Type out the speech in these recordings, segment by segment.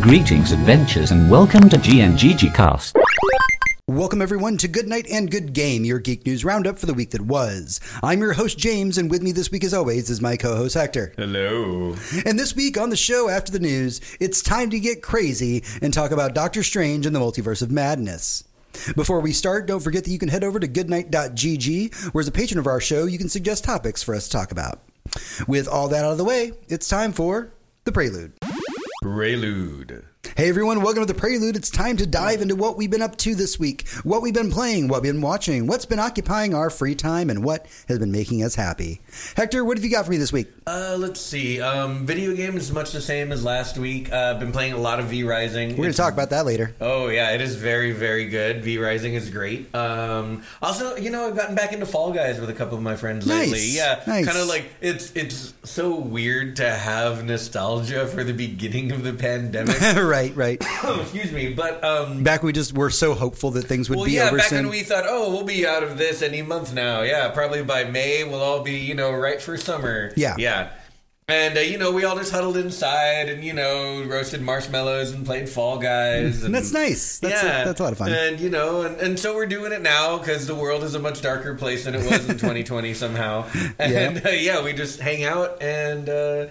Greetings, adventures, and welcome to GNGG Cast. Welcome, everyone, to Good Night and Good Game, your geek news roundup for the week that was. I'm your host, James, and with me this week, as always, is my co host, Hector. Hello. And this week on the show after the news, it's time to get crazy and talk about Doctor Strange and the Multiverse of Madness. Before we start, don't forget that you can head over to goodnight.gg, where as a patron of our show, you can suggest topics for us to talk about. With all that out of the way, it's time for the prelude. Prelude. Hey everyone, welcome to the Prelude. It's time to dive into what we've been up to this week, what we've been playing, what we've been watching, what's been occupying our free time, and what has been making us happy. Hector, what have you got for me this week? Uh, let's see. Um, video games is much the same as last week. Uh, I've been playing a lot of V Rising. We're going to talk about that later. Oh yeah, it is very very good. V Rising is great. Um, also, you know, I've gotten back into Fall Guys with a couple of my friends lately. Nice, Yeah, nice. kind of like it's it's so weird to have nostalgia for the beginning of the pandemic. right, right. oh, excuse me, but um, Back we just were so hopeful that things would Well, be yeah, over back soon. when we thought, oh, we'll be out of this any month now. Yeah, probably by May we'll all be, you know, right for summer. Yeah. yeah. And uh, you know, we all just huddled inside and you know, roasted marshmallows and played Fall Guys. And, that's nice. That's, yeah, a, that's a lot of fun. And you know, and, and so we're doing it now because the world is a much darker place than it was in 2020 somehow. And uh, yeah, we just hang out and uh,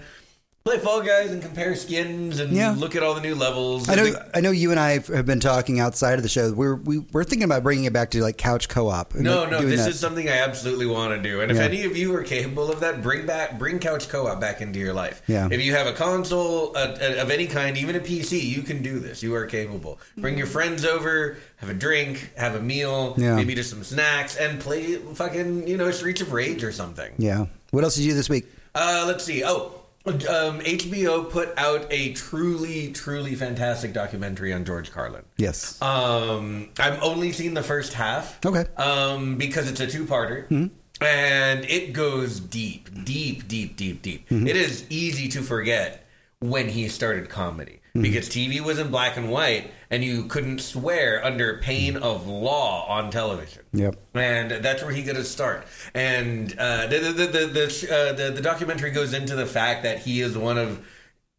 play Fall Guys and compare skins and Yeah. look at all the new levels. I know. The- I know you and I have been talking outside of the show. We're we, we're thinking about bringing it back to like couch co-op. No, no, this that. is something I absolutely want to do. And if any of you are capable of that, bring back bring couch co-op back into your life. Yeah. If you have a console uh, of any kind, even a PC, you can do this. You are capable. Bring your friends over, have a drink, have a meal, Yeah. maybe just some snacks, and play fucking you know Streets of Rage or something. Yeah. What else did you do this week? Uh, let's see. Oh. Um, HBO put out a truly, truly fantastic documentary on George Carlin. Yes. Um, I've only seen the first half. Okay. Um, because it's a two-parter. And it goes deep, deep, deep, deep, deep. It is easy to forget when he started comedy because TV was in black and white, and you couldn't swear under pain of law on television. Yep. And that's where he got his start. And uh, the, the, the, the, uh, the the documentary goes into the fact that he is one of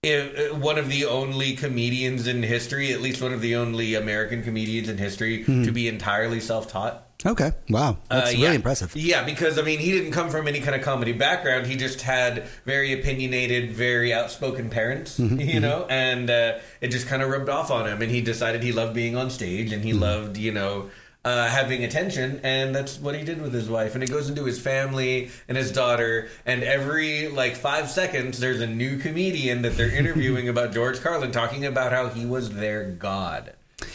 uh, one of the only comedians in history, at least one of the only American comedians in history, to be entirely self-taught. Okay. Wow. That's Uh, really yeah. impressive. Yeah, because I mean, he didn't come from any kind of comedy background. He just had very opinionated, very outspoken parents, Mm-hmm, you know, and uh, it just kind of rubbed off on him. And he decided he loved being on stage, and he Mm-hmm. loved, you know. Uh, having attention, and that's what he did with his wife. And it goes into his family and his daughter. And every like five seconds, there's a new comedian that they're interviewing about George Carlin, talking about how he was their god.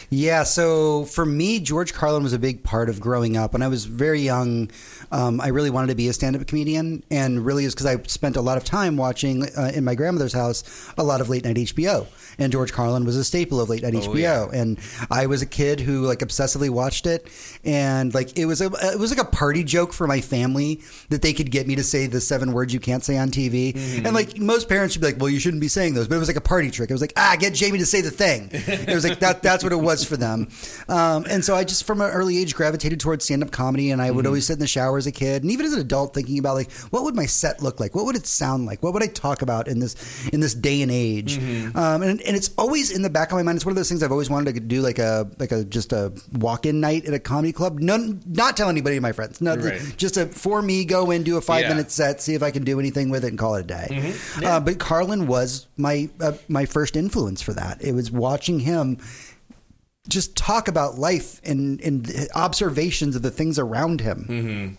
Yeah, so for me, George Carlin was a big part of growing up. When I was very young, um, I really wanted to be a stand up comedian. And really is because I spent a lot of time watching uh, in my grandmother's house a lot of late night HBO. And George Carlin was a staple of late night HBO. yeah. And I was a kid who like obsessively watched it. And like it was a it was like a party joke for my family that they could get me to say the seven words you can't say on TV. And like most parents would be like, well, you shouldn't be saying those. But it was like a party trick. It was like, ah, get Jamie to say the thing. It was like that. That's what it was for them. Um, and so I just from an early age gravitated towards stand up comedy, and I would always sit in the shower as a kid, and even as an adult, thinking about like what would my set look like, what would it sound like, what would I talk about in this in this day and age. Um, and, and it's always in the back of my mind. It's one of those things I've always wanted to do, like a like a just a walk in night at a comedy club. None, not tell anybody, my friends. No, Right. just a for me go in, do a five Yeah. minute set, see if I can do anything with it, and call it a day. Uh, but Carlin was my uh, my first influence for that. It was watching him just talk about life and, and observations of the things around him. and,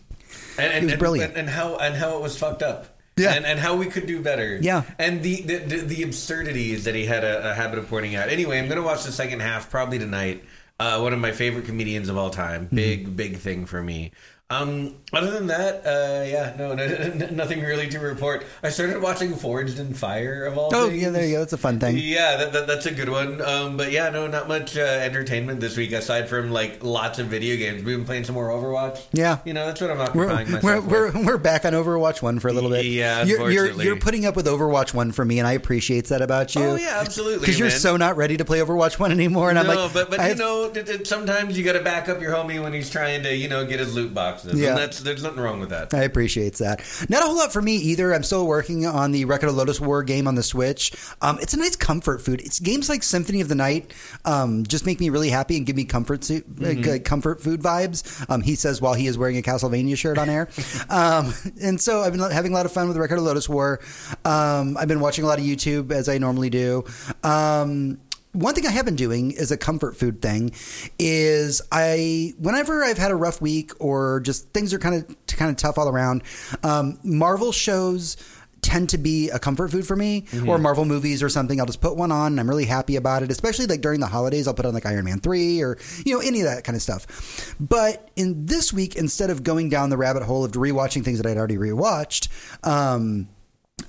and, was brilliant. and, and how and how it was fucked up. Yeah. and, and how we could do better. Yeah. and the the, the, the absurdities that he had a, a habit of pointing out. Anyway, I'm gonna watch the second half probably tonight. Uh, one of my favorite comedians of all time. Mm-hmm. Big big thing for me. Um, other than that, uh, yeah, no, no, nothing really to report. I started watching Forged in Fire of all. Oh, things. yeah, there you go. That's a fun thing. Yeah, that, that, that's a good one. Um, but yeah, no, not much uh, entertainment this week aside from like lots of video games. We've been playing some more Overwatch. Yeah. you know that's what I'm We're, myself we're, with. we're, we're back on Overwatch 1 for a little bit. Yeah, you're, you're, you're putting up with Overwatch 1 for me, and I appreciate that about you. Oh yeah, absolutely. Because you're so not ready to play Overwatch 1 anymore. And no, I'm like, but but I you know, sometimes you got to back up your homie when he's trying to you know get his loot box. Boxes. Yeah. That's there's nothing wrong with that. I appreciate that. Not a whole lot for me either. I'm still working on the Record of Lodoss War game on the Switch. Um, it's a nice comfort food. It's games like Symphony of the Night um, just make me really happy and give me comfort su- Mm-hmm. uh, comfort food vibes. Um, he says while he is wearing a Castlevania shirt on air. um, and so I've been having a lot of fun with the Record of Lodoss War. Um, I've been watching a lot of YouTube as I normally do. Um, one thing I have been doing is a comfort food thing. Is I whenever I've had a rough week or just things are kind of kind of tough all around, um, Marvel shows tend to be a comfort food for me or Marvel movies or something. I'll just put one on and I'm really happy about it, especially like during the holidays. I'll put on like Iron Man 3 or, you know, any of that kind of stuff. But in this week, instead of going down the rabbit hole of rewatching things that I'd already rewatched, um,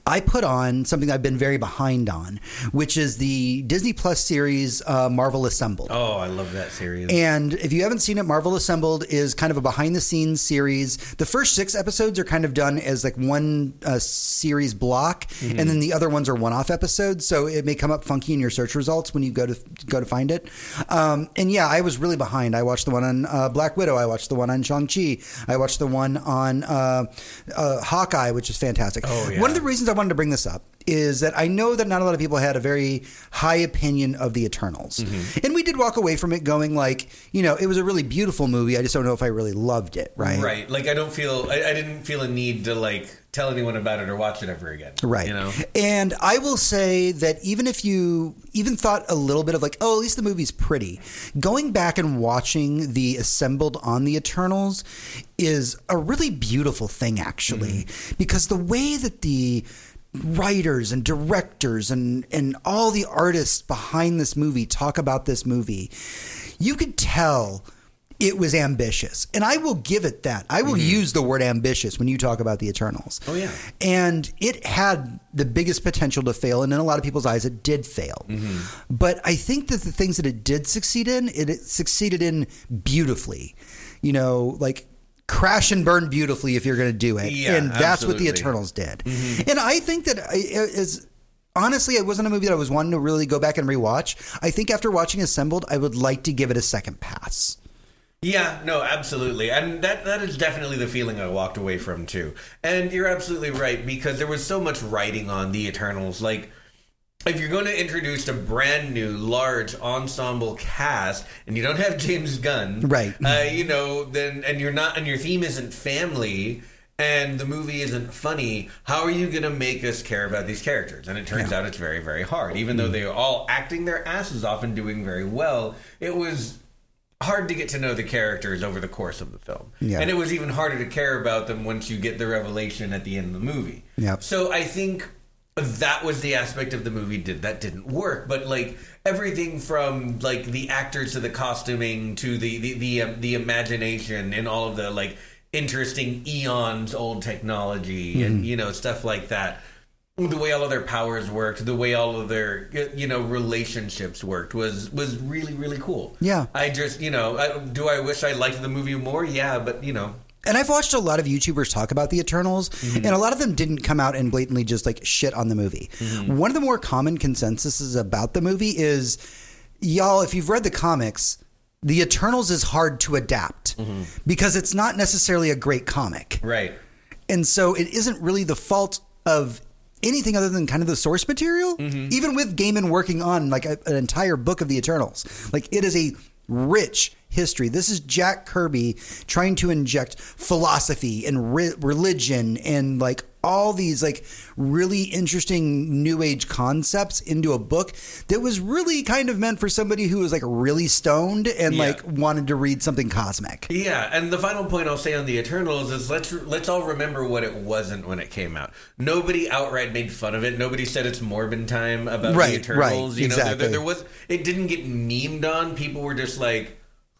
I put on something I've been very behind on, which is the Disney Plus series uh, Marvel Assembled. Oh, I love that series. And if you haven't seen it, Marvel Assembled is kind of a behind the scenes series. The first six episodes are kind of done as like one uh, series block, and then the other ones are one off episodes. So it may come up funky in your search results when you go to go to find it. Um, and yeah, I was really behind. I watched the one on uh, Black Widow. I watched the one on Shang Chi. I watched the one on uh, uh, Hawkeye, which is fantastic. Oh, yeah. One of the reasons I wanted to bring this up is that I know that not a lot of people had a very high opinion of the Eternals, Mm-hmm. and we did walk away from it going like, you know, it was a really beautiful movie. I just don't know if I really loved it. Right. Right. Like I don't feel I, I didn't feel a need to like tell anyone about it or watch it ever again. Right. You know? And I will say that even if you even thought a little bit of like, oh, at least the movie's pretty, going back and watching the assembled on the Eternals is a really beautiful thing, actually, mm-hmm. because the way that the writers and directors and and all the artists behind this movie talk about this movie you could tell it was ambitious. And i will give it that. I will mm-hmm. use the word ambitious when you talk about the eternals. Oh, yeah. and it had the biggest potential to fail and in a lot of people's eyes it did fail. Mm-hmm. But i think that the things that it did succeed in it, it succeeded in beautifully. You know like crash and burn beautifully if you're going to do it. Yeah, and that's what the eternals did. Mm-hmm. And i think that is honestly it wasn't a movie that i was wanting to really go back and rewatch. I think after watching assembled i would like to give it a second pass Yeah, no, absolutely. And that that is definitely the feeling I walked away from too. And you're absolutely right because there was so much writing on the Eternals like if you're going to introduce a brand new large ensemble cast and you don't have James Gunn, Right. Uh, you know, then and you're not and your theme isn't family and the movie isn't funny, how are you going to make us care about these characters? And it turns out it's very very hard. Even though they are all acting their asses off and doing very well, it was hard to get to know the characters over the course of the film. Yeah. And it was even harder to care about them once you get the revelation at the end of the movie. Yep. So I think that was the aspect of the movie did that didn't work, but like everything from like the actors to the costuming to the the the, um, the imagination and all of the like interesting eons old technology and you know stuff like that the way all of their powers worked, the way all of their you know relationships worked was was really really cool. Yeah. I just you know I, do I wish I liked the movie more? Yeah, but you know and I've watched a lot of YouTubers talk about the Eternals, mm-hmm. and a lot of them didn't come out and blatantly just like shit on the movie. Mm-hmm. One of the more common consensuses about the movie is, y'all, if you've read the comics, the Eternals is hard to adapt mm-hmm. because it's not necessarily a great comic. right. And so it isn't really the fault of anything other than kind of the source material. Mm-hmm. Even with Gaiman working on like a, an entire book of the Eternals, like it is a rich history. This is Jack Kirby trying to inject philosophy and re- religion and like all these like really interesting new age concepts into a book that was really kind of meant for somebody who was like really stoned and Yeah. like wanted to read something cosmic. Yeah, and the final point I'll say on the Eternals is let's let's all remember what it wasn't when it came out. Nobody outright made fun of it. Nobody said it's Morbin time about Right, the Eternals. right, you know, there- exactly. there, there was it didn't get memed on. People were just like,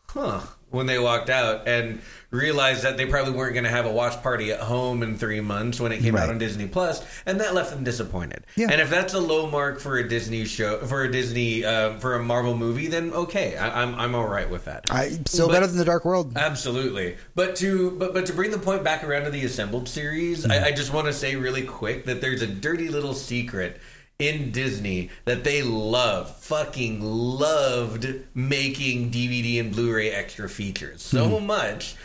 "Huh," when they walked out and realized that they probably weren't going to have a watch party at home in three months when it came Right. out on Disney Plus, and that left them disappointed. Yeah. And if that's a low mark for a Disney show, for a Disney, uh, for a Marvel movie, then okay, I, I'm I'm all right with that. I still But- better than the Dark World. Absolutely, but to but but to bring the point back around to the assembled series, I, I just want to say really quick that there's a dirty little secret in Disney that they love, fucking loved making DVD and Blu-ray extra features so mm-hmm. much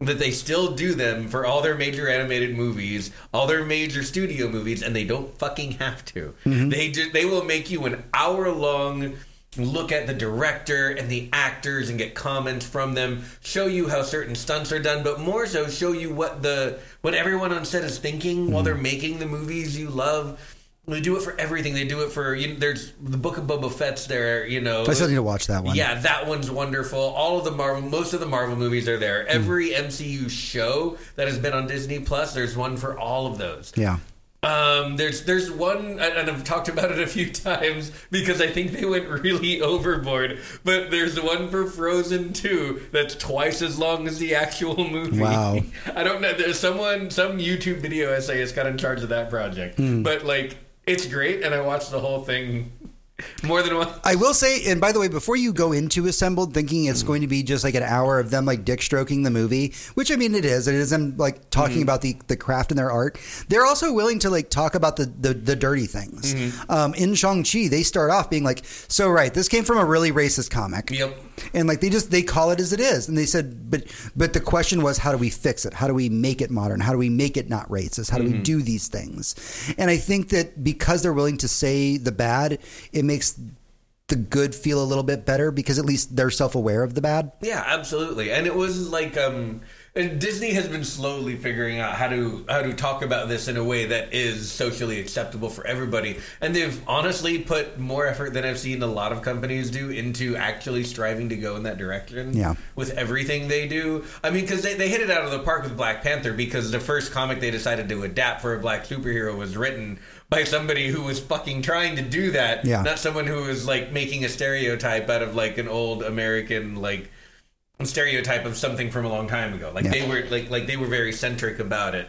that they still do them for all their major animated movies, all their major studio movies, and they don't fucking have to. Mm-hmm. They just they will make you an hour long look at the director and the actors and get comments from them, show you how certain stunts are done, but more so show you what the what everyone on set is thinking while mm-hmm. they're making the movies you love. They do it for everything. They do it for you know, there's the Book of Boba Fett's there. You know, I still need to watch that one. yeah, that one's wonderful. All of the Marvel, most of the Marvel movies are there. Every MCU show that has been on Disney Plus, there's one for all of those. Yeah. Um, there's there's one, and I've talked about it a few times because I think they went really overboard. But there's one for Frozen 2 that's twice as long as the actual movie. Wow. I don't know. There's someone, some YouTube video essayist got in charge of that project, Hmm. but like it's great, and I watched the whole thing more than one. I will say, and by the way, before you go into Assembled thinking it's going to be just like an hour of them like dick stroking the movie, which I mean it is, it is them like talking mm-hmm. about the, the craft and their art. They're also willing to like talk about the the, the dirty things. Mm-hmm. Um, in Shang Chi, they start off being like, "So right, this came from a really racist comic." Yep. And like they just they call it as it is, and they said, but but the question was, how do we fix it? How do we make it modern? How do we make it not racist? How do we mm-hmm. do these things? And I think that because they're willing to say the bad, it makes the good feel a little bit better because at least they're self aware of the bad. Yeah, absolutely. And it was like um and Disney has been slowly figuring out how to how to talk about this in a way that is socially acceptable for everybody. And they've honestly put more effort than I've seen a lot of companies do into actually striving to go in that direction. Yeah. With everything they do. I mean, because they, they hit it out of the park with Black Panther because the first comic they decided to adapt for a black superhero was written by somebody who was fucking trying to do that. Yeah. Not someone who was like making a stereotype out of like an old American like stereotype of something from a long time ago. Like Yeah. they were like like they were very centric about it.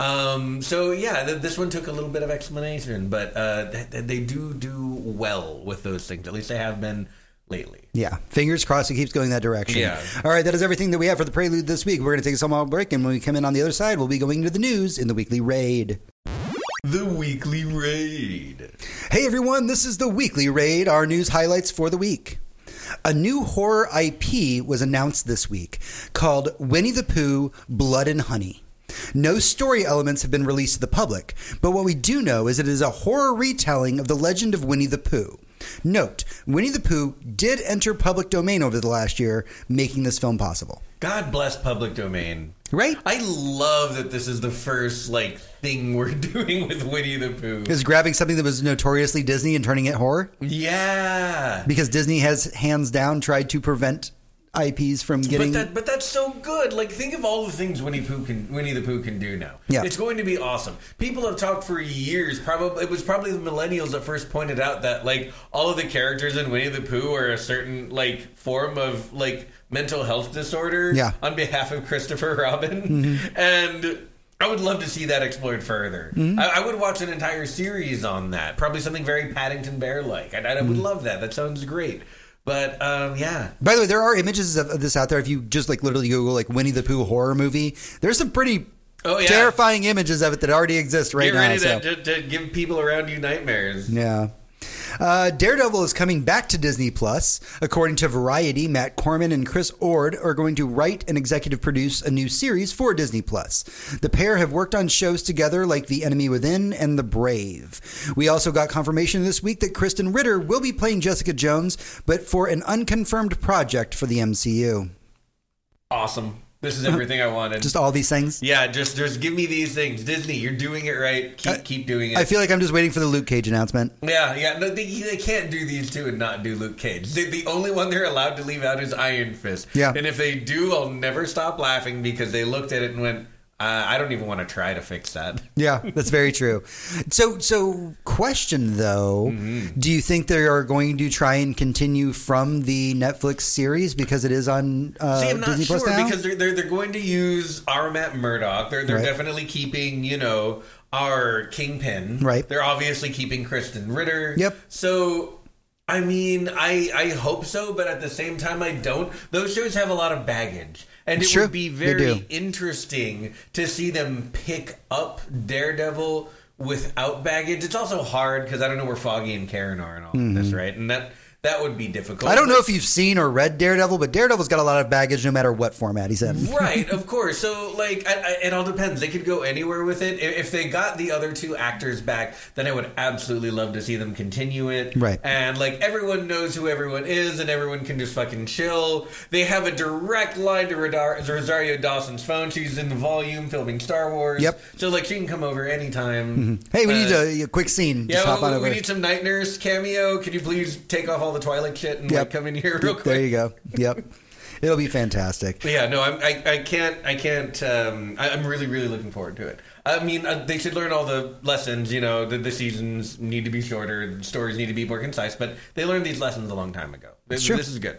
Um, so yeah, th- this one took a little bit of explanation, but uh, th- th- they do do well with those things. At least they have been lately. Yeah, fingers crossed it keeps going that direction. Yeah. All right, that is everything that we have for the prelude this week. We're going to take a small break, and when we come in on the other side, we'll be going to the news in the weekly raid. The weekly raid. Hey everyone, this is the weekly raid, our news highlights for the week. A new horror IP was announced this week called Winnie the Pooh Blood and Honey. No story elements have been released to the public, but what we do know is it is a horror retelling of the legend of Winnie the Pooh. Note, Winnie the Pooh did enter public domain over the last year, making this film possible. God bless public domain. Right? I love that this is the first like thing we're doing with Winnie the Pooh. Is grabbing something that was notoriously Disney and turning it horror? Yeah. Because Disney has hands down tried to prevent IPs from getting. But that, but that's so good. Like, think of all the things Winnie Pooh can, Winnie the Pooh can do now. Yeah. it's going to be awesome. People have talked for years. Probably it was probably the millennials that first pointed out that like all of the characters in Winnie the Pooh are a certain like form of like mental health disorder. Yeah. on behalf of Christopher Robin, mm-hmm. and. I would love to see that explored further. Mm-hmm. I, I would watch an entire series on that. Probably something very Paddington Bear like. I, I would mm-hmm. love that. That sounds great. But um, yeah, By the way, there are images of, this out there. If you just like literally Google like Winnie the Pooh horror movie, there's some pretty Oh, yeah. terrifying images of it that already exist right Get now. ready so. to, to give people around you nightmares. Yeah. Uh, Daredevil is coming back to Disney Plus. According to Variety, Matt Corman and Chris Ord are going to write and executive produce a new series for Disney Plus. The pair have worked on shows together like The Enemy Within and The Brave. We also got confirmation this week that Krysten Ritter will be playing Jessica Jones, but for an unconfirmed project for the MCU. Awesome. This is everything I wanted. Just all these things. yeah, just just give me these things. Disney, you're doing it right. Keep keep doing it. I feel like I'm just waiting for the Luke Cage announcement. yeah, yeah. No, they, they can't do these two and not do Luke Cage. The, the only one they're allowed to leave out is Iron Fist. Yeah. And if they do, I'll never stop laughing because they looked at it and went, uh, "I don't even want to try to fix that." Yeah, that's very true. So, so question though, Mm-hmm. do you think they are going to try and continue from the Netflix series because it is on uh, See, I'm not Disney sure Plus now? because they're, they're they're going to use our Matt Murdock. They're they're Right. definitely keeping you know our Kingpin. Right. They're obviously keeping Krysten Ritter. Yep. So. I mean, I I hope so, but at the same time, I don't. Those shows have a lot of baggage, and it Sure, would be very interesting to see them pick up Daredevil without baggage. It's also hard because I don't know where Foggy and Karen are and all of Mm-hmm. this, right? And that that would be difficult. I don't know if you've seen or read Daredevil, but Daredevil's got a lot of baggage no matter what format he's in. right, of course. So, like, I, I, it all depends. They could go anywhere with it. If, they got the other two actors back, then I would absolutely love to see them continue it. Right. And, like, everyone knows who everyone is, and everyone can just fucking chill. They have a direct line to Radar- Rosario Dawson's phone. She's in the volume filming Star Wars. Yep. So, like, she can come over anytime. Hey, we Uh, need a, a quick scene. Yeah, Just hop on we, over. we need some night nurse cameo. Can you please take off all the Twilight shit and like come in here real quick? There you go. Yep. It'll be fantastic. Yeah, no, I'm, I, I can't, I can't. Um, I, I'm really, really looking forward to it. I mean, uh, they should learn all the lessons. You know, the, the seasons need to be shorter, stories need to be more concise. But they learned these lessons a long time ago. Sure. this is good.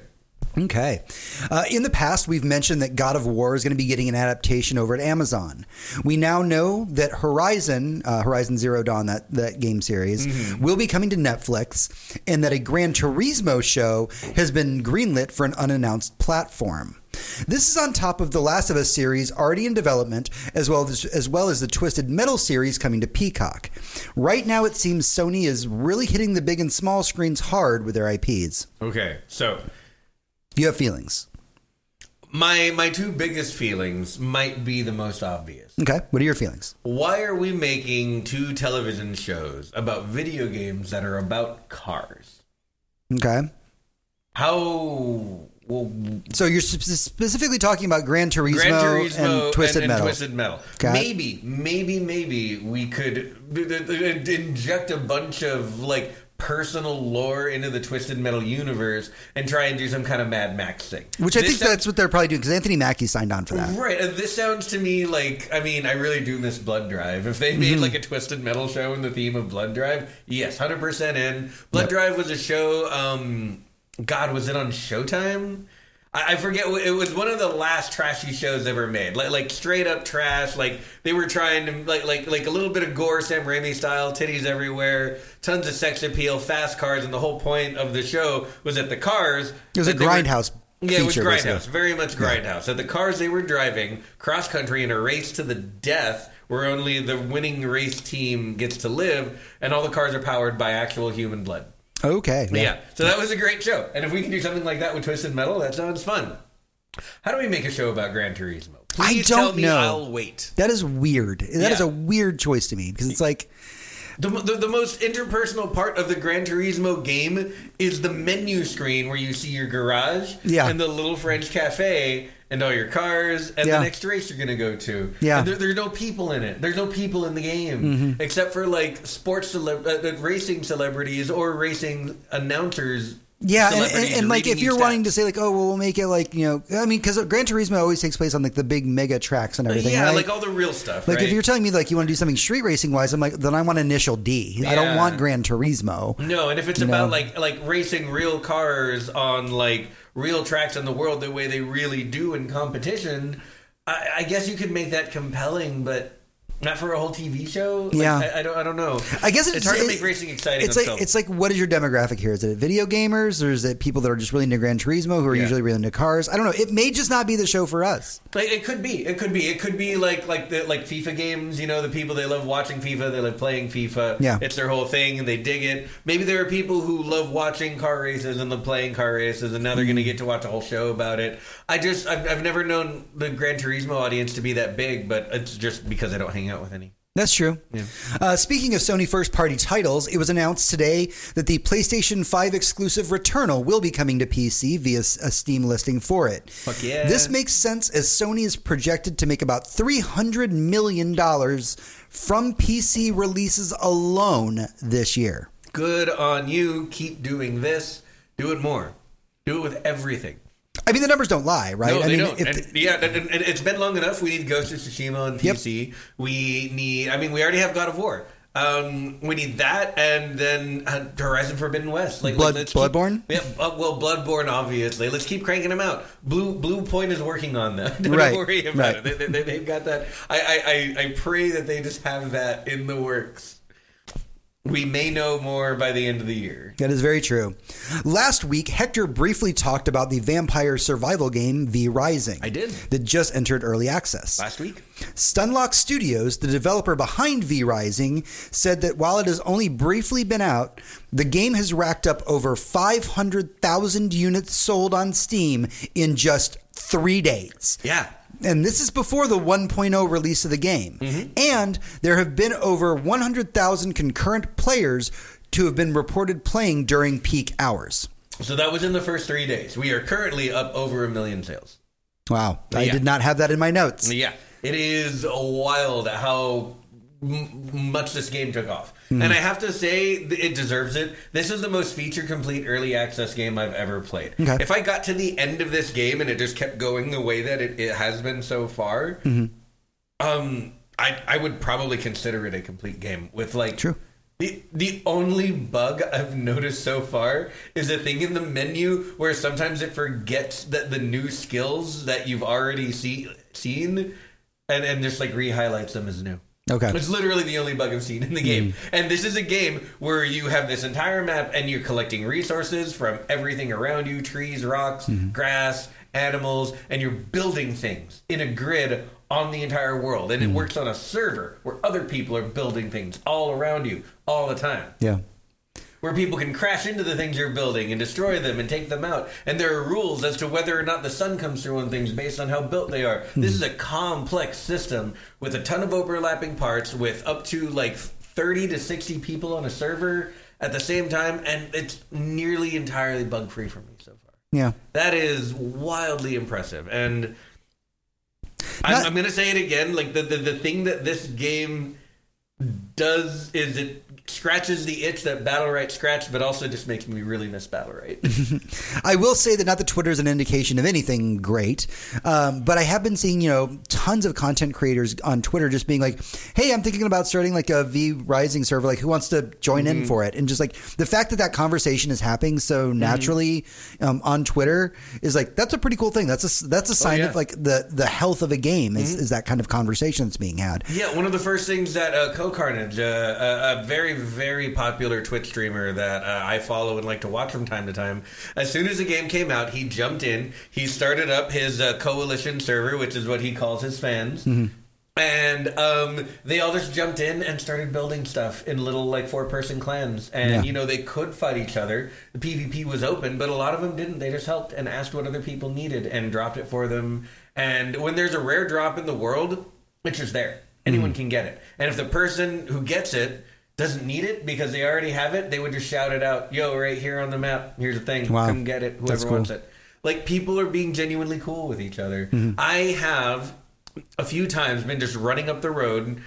Okay. Uh, in the past, we've mentioned that God of War is going to be getting an adaptation over at Amazon. We now know that Horizon, uh, Horizon Zero Dawn, that, that game series, will be coming to Netflix, and that a Gran Turismo show has been greenlit for an unannounced platform. This is on top of the Last of Us series already in development, as well as as well as the Twisted Metal series coming to Peacock. Right now, it seems Sony is really hitting the big and small screens hard with their IPs. Okay, so You have feelings, my my two biggest feelings might be the most obvious. okay? What are your feelings? Why are we making two television shows about video games that are about cars? Okay. How well, So you're specifically talking about Gran Turismo, Gran Turismo and Twisted and, and Metal. Twisted Metal. Maybe, maybe, maybe we could inject a bunch of like personal lore into the Twisted Metal universe and try and do some kind of Mad Max thing. Which I This think sounds- that's what they're probably doing because Anthony Mackie signed on for that. Right, and this sounds to me like I mean I really do miss Blood Drive. If they made Mm-hmm. like a Twisted Metal show in the theme of Blood Drive, yes, hundred percent in. Blood Yep. Drive was a show. Um, God, was it on Showtime? I, I forget. It was one of the last trashy shows ever made. Like like straight up trash. Like they were trying to like like like a little bit of gore, Sam Raimi style, titties everywhere, tons of sex appeal, fast cars, and the whole point of the show was that the cars. It was a they were- grindhouse. yeah, it was Grindhouse. basically. Very much Grindhouse. That the cars they were driving cross country in a race to the death, where only the winning race team gets to live, and all the cars are powered by actual human blood. Okay. Yeah. So that was a great show. And if we can do something like that with Twisted Metal, that sounds fun. How do we make a show about Gran Turismo? I don't tell me know. I'll wait. That is weird. That is Yeah. a weird choice to me because it's like, The, the, the most interpersonal part of the Gran Turismo game is the menu screen where you see your garage Yeah. and the little French cafe and all your cars and Yeah. the next race you're going to go to. Yeah. Mm-hmm. And there, there's no people in it. There's no people in the game except for like sports cele- uh, racing celebrities or racing announcers. yeah, and, and, and like if you're wanting stat. to say like, oh, well, we'll make it like you know, I mean, because Gran Turismo always takes place on like the big mega tracks and everything. yeah, right? like all the real stuff. Like right? if you're telling me like you want to do something street racing wise, I'm like, then I want Initial D. I don't want Gran Turismo. No, and if it's about know? like like racing real cars on like real tracks in the world the way they really do in competition, I, I guess you could make that compelling, but not for a whole TV show. Like, Yeah. I, I don't. I don't know. I guess it's, hard to make racing exciting. It's like film. it's like what is your demographic here? Is it video gamers or is it people that are just really into Gran Turismo who are Yeah. usually really into cars? I don't know. It may just not be the show for us. Like, it could be. It could be. It could be like like the like FIFA games. You know, the people they love watching FIFA, they love playing FIFA. Yeah. it's their whole thing, and they dig it. Maybe there are people who love watching car races and love playing car races, and now they're going to mm. get to watch a whole show about it. I just I've, I've never known the Gran Turismo audience to be that big, but it's just because I don't hang out with any. That's true. Uh, speaking of Sony first party titles, it was announced today that the PlayStation 5 exclusive Returnal will be coming to PC via a Steam listing for it. Fuck yeah. This makes sense as Sony is projected to make about $300 million from PC releases alone this year. Good on you. Keep doing this. Do it more. Do it with everything. I mean, the numbers don't lie, right? No, I they mean, don't. And, the- yeah, and, and it's been long enough. We need Ghost of Tsushima on Yep. PC. We need. I mean, we already have God of War. Um, we need that, and then uh, Horizon Forbidden West. Like, Blood- like, let's keep- Bloodborne? yeah, uh, well, Bloodborne, obviously. Let's keep cranking them out. Blue Blue Point is working on that. Don't Right, worry about right. it. They, they, they've got that. I, I, I pray that they just have that in the works. We may know more by the end of the year. That is very true. Last week, Hector briefly talked about the vampire survival game V Rising. I did. That just entered early access. Last week? Stunlock Studios, the developer behind V Rising, said that while it has only briefly been out, the game has racked up over 500,000 units sold on Steam in just three days. Yeah. And this is before the 1.0 release of the game. Mm-hmm. And there have been over 100,000 concurrent players to have been reported playing during peak hours. So that was in the first three days. We are currently up over a million sales. Wow. I Yeah. did not have that in my notes. Yeah, it is wild how m- much this game took off. Mm-hmm. And I have to say, it deserves it. This is the most feature complete early access game I've ever played. Okay. If I got to the end of this game and it just kept going the way that it, it has been so far, Mm-hmm. um, I, I would probably consider it a complete game with like. True. The, the only bug I've noticed so far is a thing in the menu where sometimes it forgets that the new skills that you've already see, seen and, and just like re-highlights them as new. Okay. It's literally the only bug I've seen in the game. Hmm. And this is a game where you have this entire map and you're collecting resources from everything around you trees, rocks, hmm. grass, animals, and you're building things in a grid on the entire world. And it hmm. works on a server where other people are building things all around you all the time Yeah. Where people can crash into the things you're building and destroy them and take them out. And there are rules as to whether or not the sun comes through on things based on how built they are. Hmm. This is a complex system with a ton of overlapping parts, with up to like 30 to 60 people on a server at the same time, and it's nearly entirely bug free for me so far. Yeah. That is wildly impressive. And I'm, I'm going to say it again. Like the, the the thing that this game does is it scratches the itch that Battlerite scratched, but also just makes me really miss Battle Right. I will say that not that Twitter is an indication of anything great, um, but I have been seeing you know tons of content creators on Twitter just being like, "Hey, I'm thinking about starting like a V Rising server. Like, who wants to join Mm-hmm. in for it?" And just like the fact that that conversation is happening so naturally um, on Twitter is like that's a pretty cool thing. That's a that's a sign Oh, yeah. of like the the health of a game is, Mm-hmm. is that kind of conversation that's being had. Yeah, one of the first things that uh, Co Uh, a, a very, very popular Twitch streamer that uh, I follow and like to watch from time to time, as soon as the game came out, he jumped in. He started up his uh, coalition server, which is what he calls his fans. And um, they all just jumped in and started building stuff in little like four person clans. And Yeah. you know they could fight each other. The PvP was open, but a lot of them didn't. They just helped and asked what other people needed and dropped it for them. And when there's a rare drop in the world, it's just there. Anyone hmm. can get it. And if the person who gets it doesn't need it because they already have it, they would just shout it out, "Yo, right here on the map. Here's the thing. Wow. Come get it. Whoever cool. wants it." Like people are being genuinely cool with each other. Hmm. I have a few times been just running up the road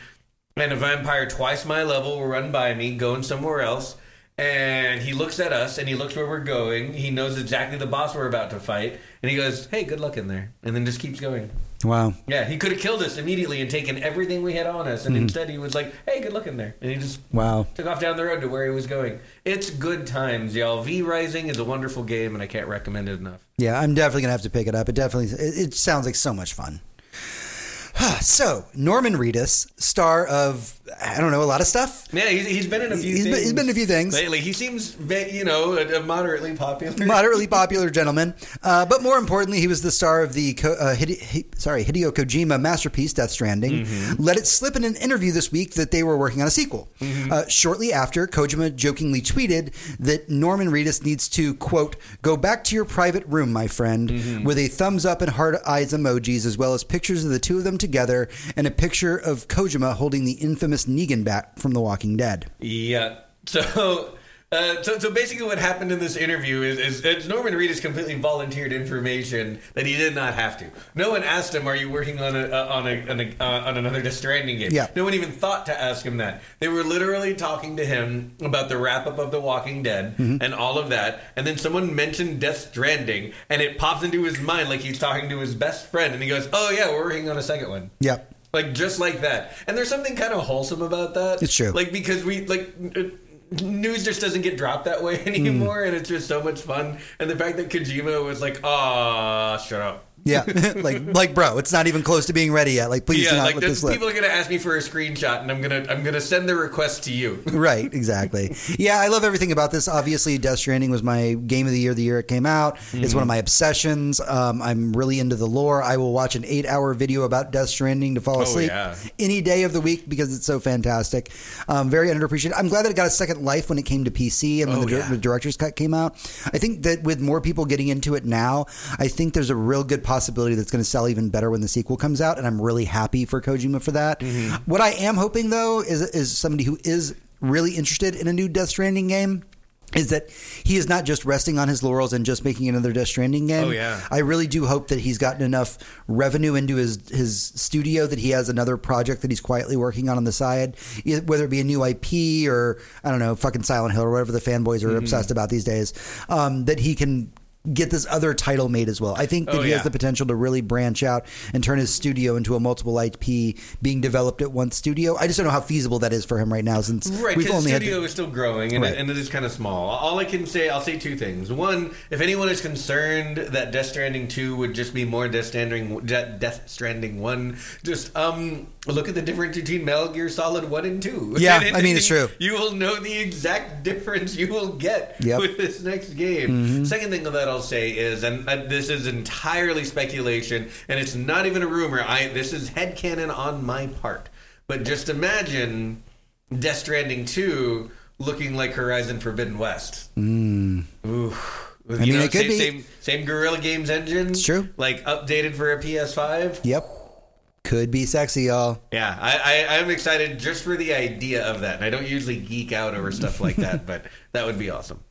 and a vampire twice my level will run by me going somewhere else and he looks at us and he looks where we're going. He knows exactly the boss we're about to fight. And he goes hey good luck in there. And then just keeps going. Wow. yeah he could have killed us immediately and taken everything we had on us. And hmm. instead he was like hey good luck in there. And he just Wow. took off down the road to where he was going. It's good times y'all. V rising is a wonderful game and i can't recommend it enough. Yeah, I'm definitely gonna have to pick it up. It definitely it, it sounds like so much fun. so Norman Reedus, star of I don't know a lot of stuff. yeah he's, he's been in a few He's been- things he's been in a few things. lately he seems you know a, a moderately popular Moderately popular gentleman, uh, but more importantly, he was the star of the uh, Hide- sorry Hideo Kojima masterpiece Death Stranding. Mm-hmm. Let it slip in an interview this week that they were working on a sequel. Mm-hmm. Uh, shortly after, Kojima jokingly tweeted that Norman Reedus needs to quote go back to your private room, my friend, Mm-hmm. with a thumbs up and heart eyes emojis, as well as pictures of the two of them together and a picture of Kojima holding the infamous Negan bat from The Walking Dead. Yeah. So, uh, so, so basically, what happened in this interview is, is, is Norman Reedus completely volunteered information that he did not have to. No one asked him, "Are you working on a uh, on a, on, a uh, on another Death Stranding game?" Yeah. No one even thought to ask him that. They were literally talking to him about the wrap up of The Walking Dead and all of that, and then someone mentioned Death Stranding, and it pops into his mind like he's talking to his best friend, and he goes, "Oh yeah, we're working on a second one." Yep. Like just like that. And there's something kind of wholesome about that. It's true. Like because we like news just doesn't get dropped that way anymore, and it's just so much fun. And the fact that Kojima was like, "Ah, shut up." Yeah, like like bro, it's not even close to being ready yet. Like please do Yeah, not like let this people are gonna ask me for a screenshot, and I'm gonna I'm gonna send the request to you. Right, exactly. Yeah, I love everything about this. Obviously, Death Stranding was my game of the year the year it came out. It's Mm-hmm. one of my obsessions. Um, I'm really into the lore. I will watch an eight hour video about Death Stranding to fall asleep Oh, yeah. any day of the week because it's so fantastic. Um, very underappreciated. I'm glad that it got a second life when it came to PC and when Oh, the, yeah. the director's cut came out. I think that with more people getting into it now, I think there's a real good possibility that's going to sell even better when the sequel comes out, and I'm really happy for Kojima for that. Mm-hmm. What I am hoping though is is somebody who is really interested in a new Death Stranding game. Is that he is not just resting on his laurels and just making another Death Stranding game? Oh, yeah. I really do hope that he's gotten enough revenue into his his studio that he has another project that he's quietly working on on the side, whether it be a new IP or I don't know, fucking Silent Hill or whatever the fanboys Mm-hmm. are obsessed about these days. Um, that he can get this other title made as well. I think that Oh, he yeah. has the potential to really branch out and turn his studio into a multiple IP being developed at one studio. I just don't know how feasible that is for him right now since Right, we've only had studio is still growing, and, Right. it, and it is kind of small. All I can say, I'll say two things. One, if anyone is concerned that Death Stranding two would just be more Death Stranding, Death Stranding one, just um look at the difference between Metal Gear Solid one and two. Yeah, And- I mean, it's true. You will know the exact difference you will get Yep. Mm-hmm. with this next game. Second thing of that I'll say is, and this is entirely speculation, and it's not even a rumor. I this is headcanon on my part. But just imagine Death Stranding 2 looking like Horizon Forbidden West. Mm. Ooh. I mean, it could same, be. Same, same Guerrilla Games engine. It's true. Like updated for a PS5. Yep. Could be sexy, y'all. Yeah, I, I, I'm excited just for the idea of that. And I don't usually geek out over stuff like that, but that would be awesome.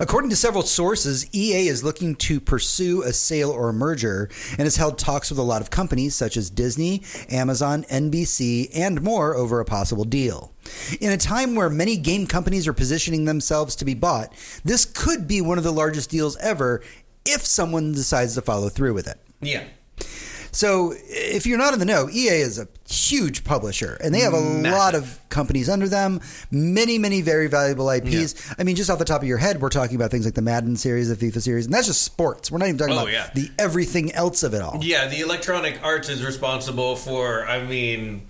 According to several sources, EA is looking to pursue a sale or a merger and has held talks with a lot of companies such as Disney, Amazon, NBC, and more over a possible deal. In a time where many game companies are positioning themselves to be bought, this could be one of the largest deals ever if someone decides to follow through with it. Yeah. So, if you're not in the know, EA is a huge publisher, and they have a Massive. lot of companies under them. Many, many very valuable IPs. I mean, just off the top of your head, we're talking about things like the Madden series, the FIFA series, and that's just sports. We're not even talking Oh, about yeah. the everything else of it all. Yeah, the Electronic Arts is responsible for, I mean,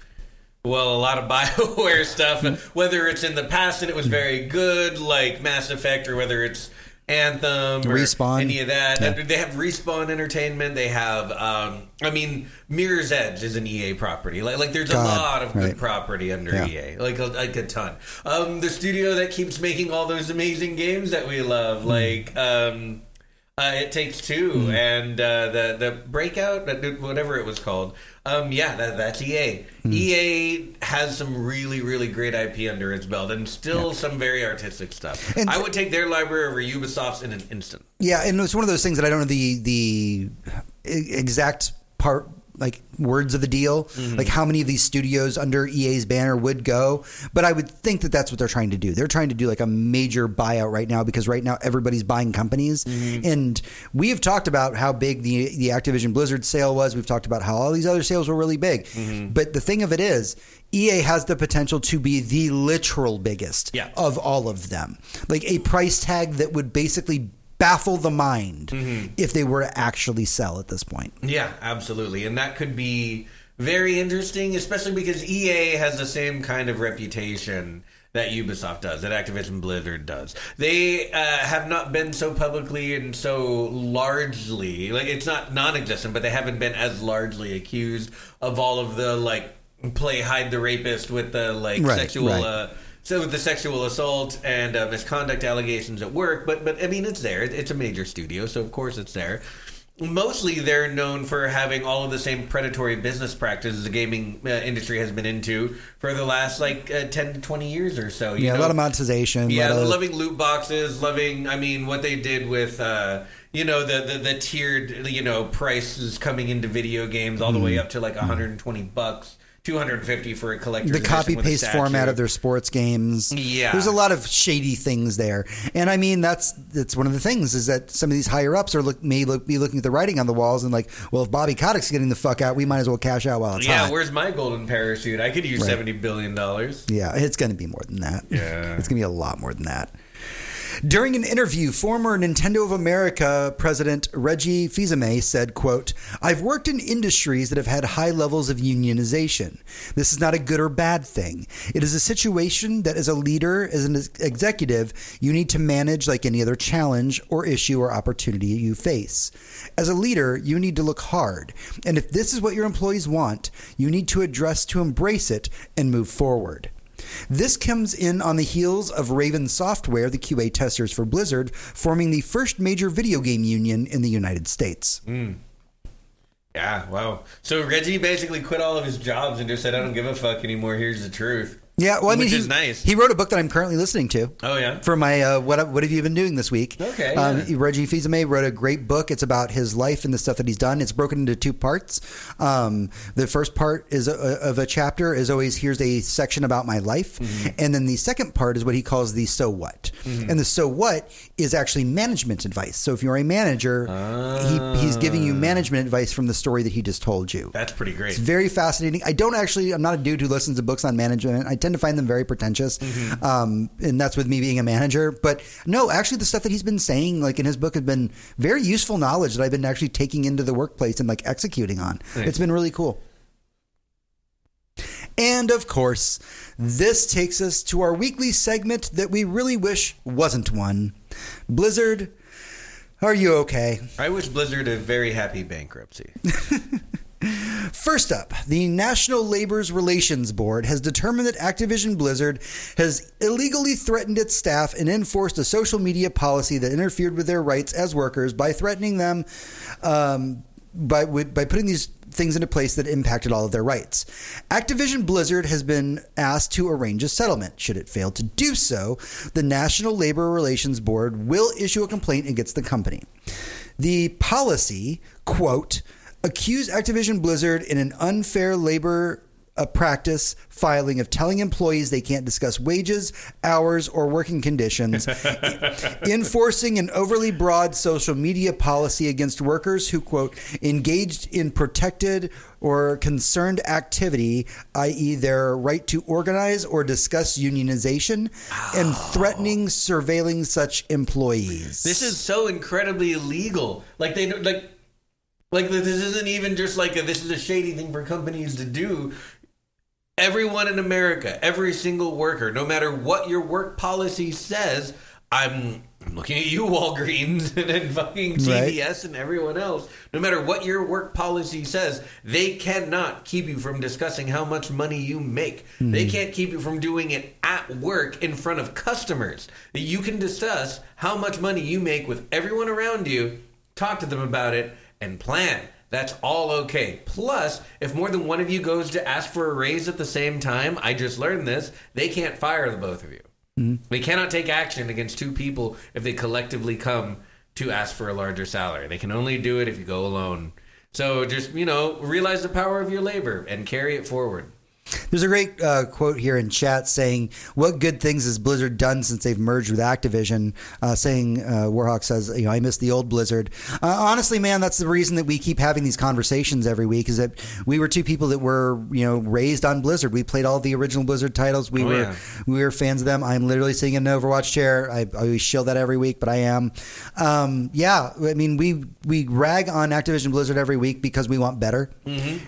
well, a lot of BioWare stuff, mm-hmm. whether it's in the past and it was mm-hmm. very good, like Mass Effect, or whether it's Anthem Respawn. any of that. Yeah. They have Respawn Entertainment. They have, um, I mean, Mirror's Edge is an EA property. Like, like there's God, a lot of good right. property under Yeah. EA, like a, like a ton. Um, the studio that keeps making all those amazing games that we love, Hmm. like. Um, uh, it takes two, and uh, the the breakout, whatever it was called. Um, yeah, that, that's EA. Hmm. EA has some really really great IP under its belt, and still some very artistic stuff. And- I would take their library over Ubisoft's in an instant. Yeah, and it's one of those things that I don't know the the exact part like words of the deal, Mm-hmm. like how many of these studios under EA's banner would go, but I would think that that's what they're trying to do. They're trying to do like a major buyout right now because right now everybody's buying companies, Mm-hmm. and we have talked about how big the the Activision Blizzard sale was. We've talked about how all these other sales were really big, Mm-hmm. but the thing of it is. EA has the potential to be the literal biggest Yeah. of all of them. Like a price tag that would basically baffle the mind Mm-hmm. if they were to actually sell at this point. Yeah, absolutely, and that could be very interesting, especially because EA has the same kind of reputation that Ubisoft does, that Activision Blizzard does. They uh, have not been so publicly and so largely like it's not non-existent, but they haven't been as largely accused of all of the like play hide the rapist with the like Right, sexual. right. Uh, so with the sexual assault and uh, misconduct allegations at work, but but I mean it's there. It's a major studio, so of course it's there. Mostly, they're known for having all of the same predatory business practices the gaming uh, industry has been into for the last like uh, ten to twenty years or so. you Yeah, a lot of monetization. Yeah, of, loving loot boxes, loving. I mean, what they did with, uh, you know, the, the the tiered, you know, prices coming into video games all the Mm-hmm. way up to like 120 bucks, 250 for a collector's the copy paste format of their sports games. Yeah. there's a lot of shady things there, and I mean that's that's one of the things is that some of these higher ups are look, may look, be looking at the writing on the walls and like, well, if Bobby Kotick's getting the fuck out, we might as well cash out while it's Yeah, hot. where's my golden parachute? I could use Right. seventy billion dollars. Yeah, it's going to be more than that. Yeah. it's going to be a lot more than that. During an interview, former Nintendo of America president Reggie Fils-Aimé said, quote, I've worked in industries that have had high levels of unionization. This is not a good or bad thing. It is a situation that as a leader, as an executive, you need to manage like any other challenge or issue or opportunity you face. As a leader, you need to look hard. And if this is what your employees want, you need to address to embrace it and move forward. This comes in on the heels of Raven Software, the QA testers for Blizzard, forming the first major video game union in the United States. Hmm. Yeah, wow. So Reggie basically quit all of his jobs and just said, I don't give a fuck anymore. Here's the truth. Yeah, well, I mean, Which he, is nice. he wrote a book that I'm currently listening to. Oh, yeah? For my uh, what what have you been doing this week? Okay, um, yeah. Reggie Fils-Aimé wrote a great book. It's about his life and the stuff that he's done. It's broken into two parts. Um, the first part is a, of a chapter is always here's a section about my life, Mm-hmm. and then the second part is what he calls the so what. And the so what is actually management advice. So if you're a manager, he, he's giving you management advice from the story that he just told you. That's pretty great. It's very fascinating. I don't actually. I'm not a dude who listens to books on management. I tend to find them very pretentious, um, and that's with me being a manager. But no, actually, the stuff that he's been saying, like in his book, has been very useful knowledge that I've been actually taking into the workplace and like executing on. Nice. It's been really cool. And of course, this takes us to our weekly segment that we really wish wasn't one. Blizzard, are you okay? I wish Blizzard a very happy bankruptcy. First up, the National Labor's Relations Board has determined that Activision Blizzard has illegally threatened its staff and enforced a social media policy that interfered with their rights as workers by threatening them um, by by putting these things into place that impacted all of their rights. Activision Blizzard has been asked to arrange a settlement. Should it fail to do so, the National Labor Relations Board will issue a complaint against the company. The policy, quote, accused Activision Blizzard in an unfair labor uh, practice filing of telling employees they can't discuss wages, hours, or working conditions, enforcing an overly broad social media policy against workers who, quote, engaged in protected or concerned activity, i.e., their right to organize or discuss unionization, and threatening surveilling such employees. This is so incredibly illegal. Like they like like this isn't even just like a, this is a shady thing for companies to do. Everyone in America, every single worker, no matter what your work policy says, I'm I'm looking at you, Walgreens, and then fucking Right. CVS and everyone else. No matter what your work policy says, they cannot keep you from discussing how much money you make. Hmm. They can't keep you from doing it at work in front of customers. You can discuss how much money you make with everyone around you, talk to them about it, and plan. That's all okay. Plus, if more than one of you goes to ask for a raise at the same time, I just learned this, they can't fire the both of you. Mm-hmm. They cannot take action against two people if they collectively come to ask for a larger salary. They can only do it if you go alone. So just, you know, realize the power of your labor and carry it forward. There's a great uh, quote here in chat saying, "What good things has Blizzard done since they've merged with Activision?" Uh, saying uh, Warhawk says, "You know, I miss the old Blizzard." Uh, honestly, man, that's the reason that we keep having these conversations every week. Is that we were two people that were, you know, raised on Blizzard. We played all the original Blizzard titles. We Oh, were yeah. we were fans of them. I'm literally sitting in an Overwatch chair. I, I always shield that every week, but I am. Um, yeah, I mean, we we rag on Activision Blizzard every week because we want better.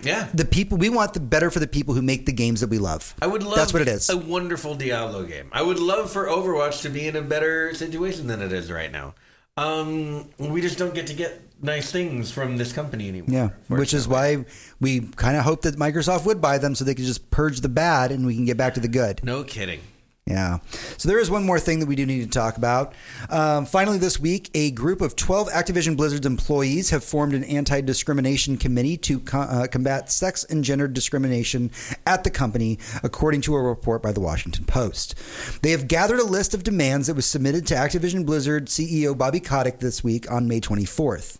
Yeah. The people we want the better for the people who make the games that we love. I would love That's what it is. A wonderful Diablo game. I would love for Overwatch to be in a better situation than it is right now. Um, we just don't get to get nice things from this company anymore. Yeah, which is why we kind of hope that Microsoft would buy them so they could just purge the bad and we can get back to the good. No kidding. Yeah. So there is one more thing that we do need to talk about. Um, finally, this week, a group of 12 Activision Blizzard's employees have formed an anti discrimination committee to co- uh, combat sex and gender discrimination at the company, according to a report by the Washington Post. They have gathered a list of demands that was submitted to Activision Blizzard CEO Bobby Kotick this week on May 24th.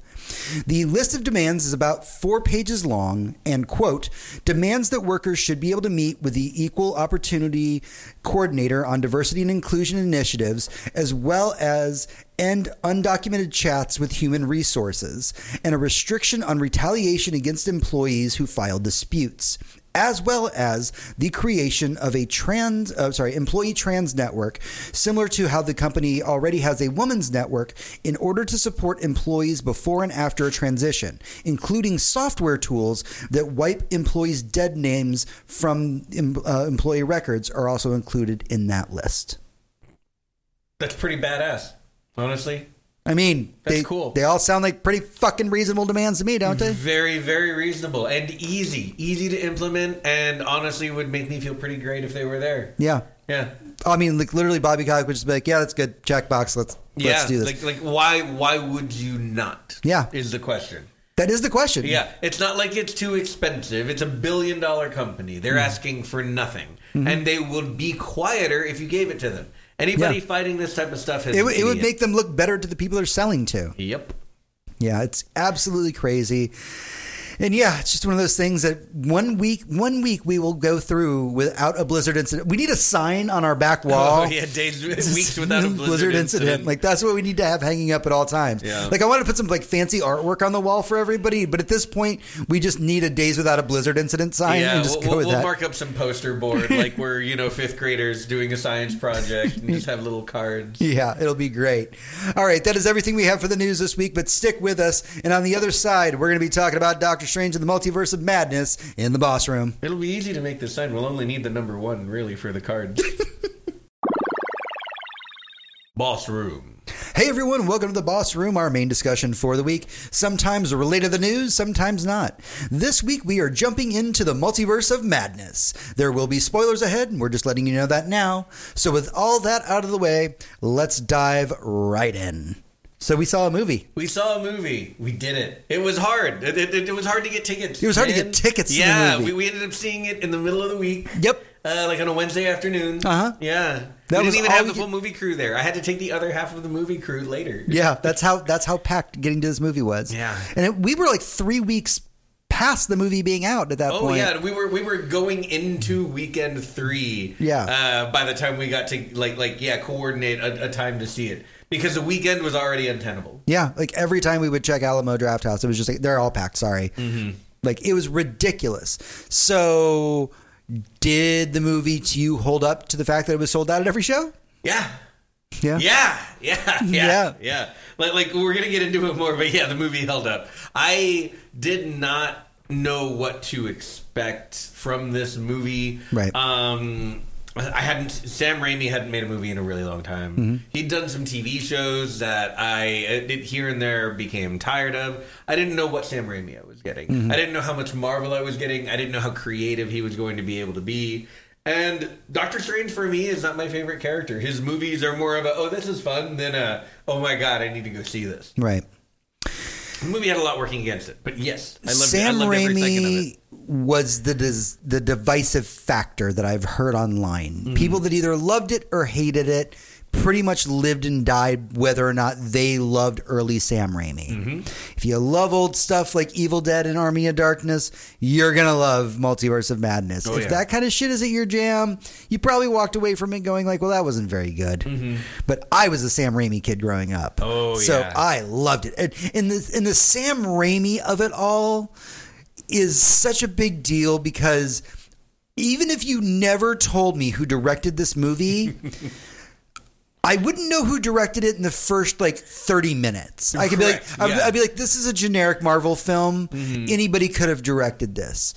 The list of demands is about four pages long and, quote, demands that workers should be able to meet with the Equal Opportunity Coordinator on Diversity and Inclusion Initiatives, as well as end undocumented chats with human resources, and a restriction on retaliation against employees who file disputes, as well as the creation of a trans, uh, sorry, employee trans network, similar to how the company already has a women's network, in order to support employees before and after a transition, including software tools that wipe employees' dead names from uh, employee records are also included in that list. That's pretty badass, honestly. I mean, That's they, cool. They all sound like pretty fucking reasonable demands to me, don't they? Very, very reasonable and easy. Easy to implement, and honestly would make me feel pretty great if they were there. Yeah. Yeah. I mean, like literally, Bobby Cock would just be like, "Yeah, that's good. Checkbox. Let's Yeah. let's do this." Like, like, why, why would you not? Yeah. Is the question. that is the question. Yeah, it's not like it's too expensive. It's a billion dollar company. They're Mm. asking for nothing, and they would be quieter if you gave it to them. Anybody Yeah. fighting this type of stuff is It, it would make them look better to the people they're selling to. Yep. Yeah, it's absolutely crazy. And yeah, it's just one of those things that one week, one week we will go through without a blizzard incident. We need a sign on our back oh, wall. Oh, yeah, days, weeks without a blizzard, incident. Like that's what we need to have hanging up at all times. Yeah. Like I want to put some like fancy artwork on the wall for everybody, but at this point, we just need a days without a blizzard incident sign yeah, and just we'll, go with we'll that. mark up some poster board like we're you know fifth graders doing a science project and just have little cards. Yeah, it'll be great. All right, that is everything we have for the news this week, but stick with us. And on the other side, we're going to be talking about Doctor Strange and the Multiverse of Madness in the boss room. It'll be easy to make this sign. We'll only need the number one really for the cards. Boss room. Hey everyone, welcome to the Boss Room, our main discussion for the week. Sometimes related to the news, sometimes not. This week we are jumping into the multiverse of madness. There will be spoilers ahead, and we're just letting you know that now. So with all that out of the way, let's dive right in. So we saw a movie. We saw a movie. We did it. It was hard. It, it, it was hard to get tickets. It was hard to get tickets to the Yeah. We, we ended up seeing it in the middle of the week. Yep. Uh, like on a Wednesday afternoon. Uh-huh. Yeah. That we didn't even have the full could- movie crew there. I had to take the other half of the movie crew later. Yeah, that's how that's how packed getting to this movie was. Yeah. and it, we were like three weeks past the movie being out at that Oh point. yeah, we were we were going into weekend three. Yeah. Uh, by the time we got to like like yeah coordinate a, a time to see it because the weekend was already untenable. Yeah, like every time we would check Alamo Drafthouse, it was just like they're all packed. Sorry, Mm-hmm. like it was ridiculous. So, did the movie to you hold up to the fact that it was sold out at every show? Yeah. Yeah, Yeah, yeah, yeah, Yeah. yeah, Like, like we're gonna get into it more, but yeah, the movie held up. I did not know what to expect from this movie. Right. Um, I hadn't. Sam Raimi hadn't made a movie in a really long time. Mm-hmm. He'd done some TV shows that I uh, did here and there became tired of. I didn't know what Sam Raimi I was getting. Mm-hmm. I didn't know how much Marvel I was getting. I didn't know how creative he was going to be able to be. And Doctor Strange for me is not my favorite character. His movies are more of a oh this is fun than a oh my god I need to go see this. right. The movie had a lot working against it, but yes, I loved it. I Sam loved every second of it. Raimi was the the divisive factor that I've heard online. Mm-hmm. People that either loved it or hated it pretty much lived and died whether or not they loved early Sam Raimi. Mm-hmm. If you love old stuff like Evil Dead and Army of Darkness, you're gonna love Multiverse of Madness. Oh, if yeah. that kind of shit isn't your jam, you probably walked away from it going like, "Well, that wasn't very good." But I was a Sam Raimi kid growing up, Mm-hmm. Oh, so yeah. I loved it. And, and the and the Sam Raimi of it all is such a big deal because even if you never told me who directed this movie, I wouldn't know who directed it in the first like 30 minutes. I could be like, I'd, yeah. Mm-hmm. I'd be like, this is a generic Marvel film. Anybody could have directed this.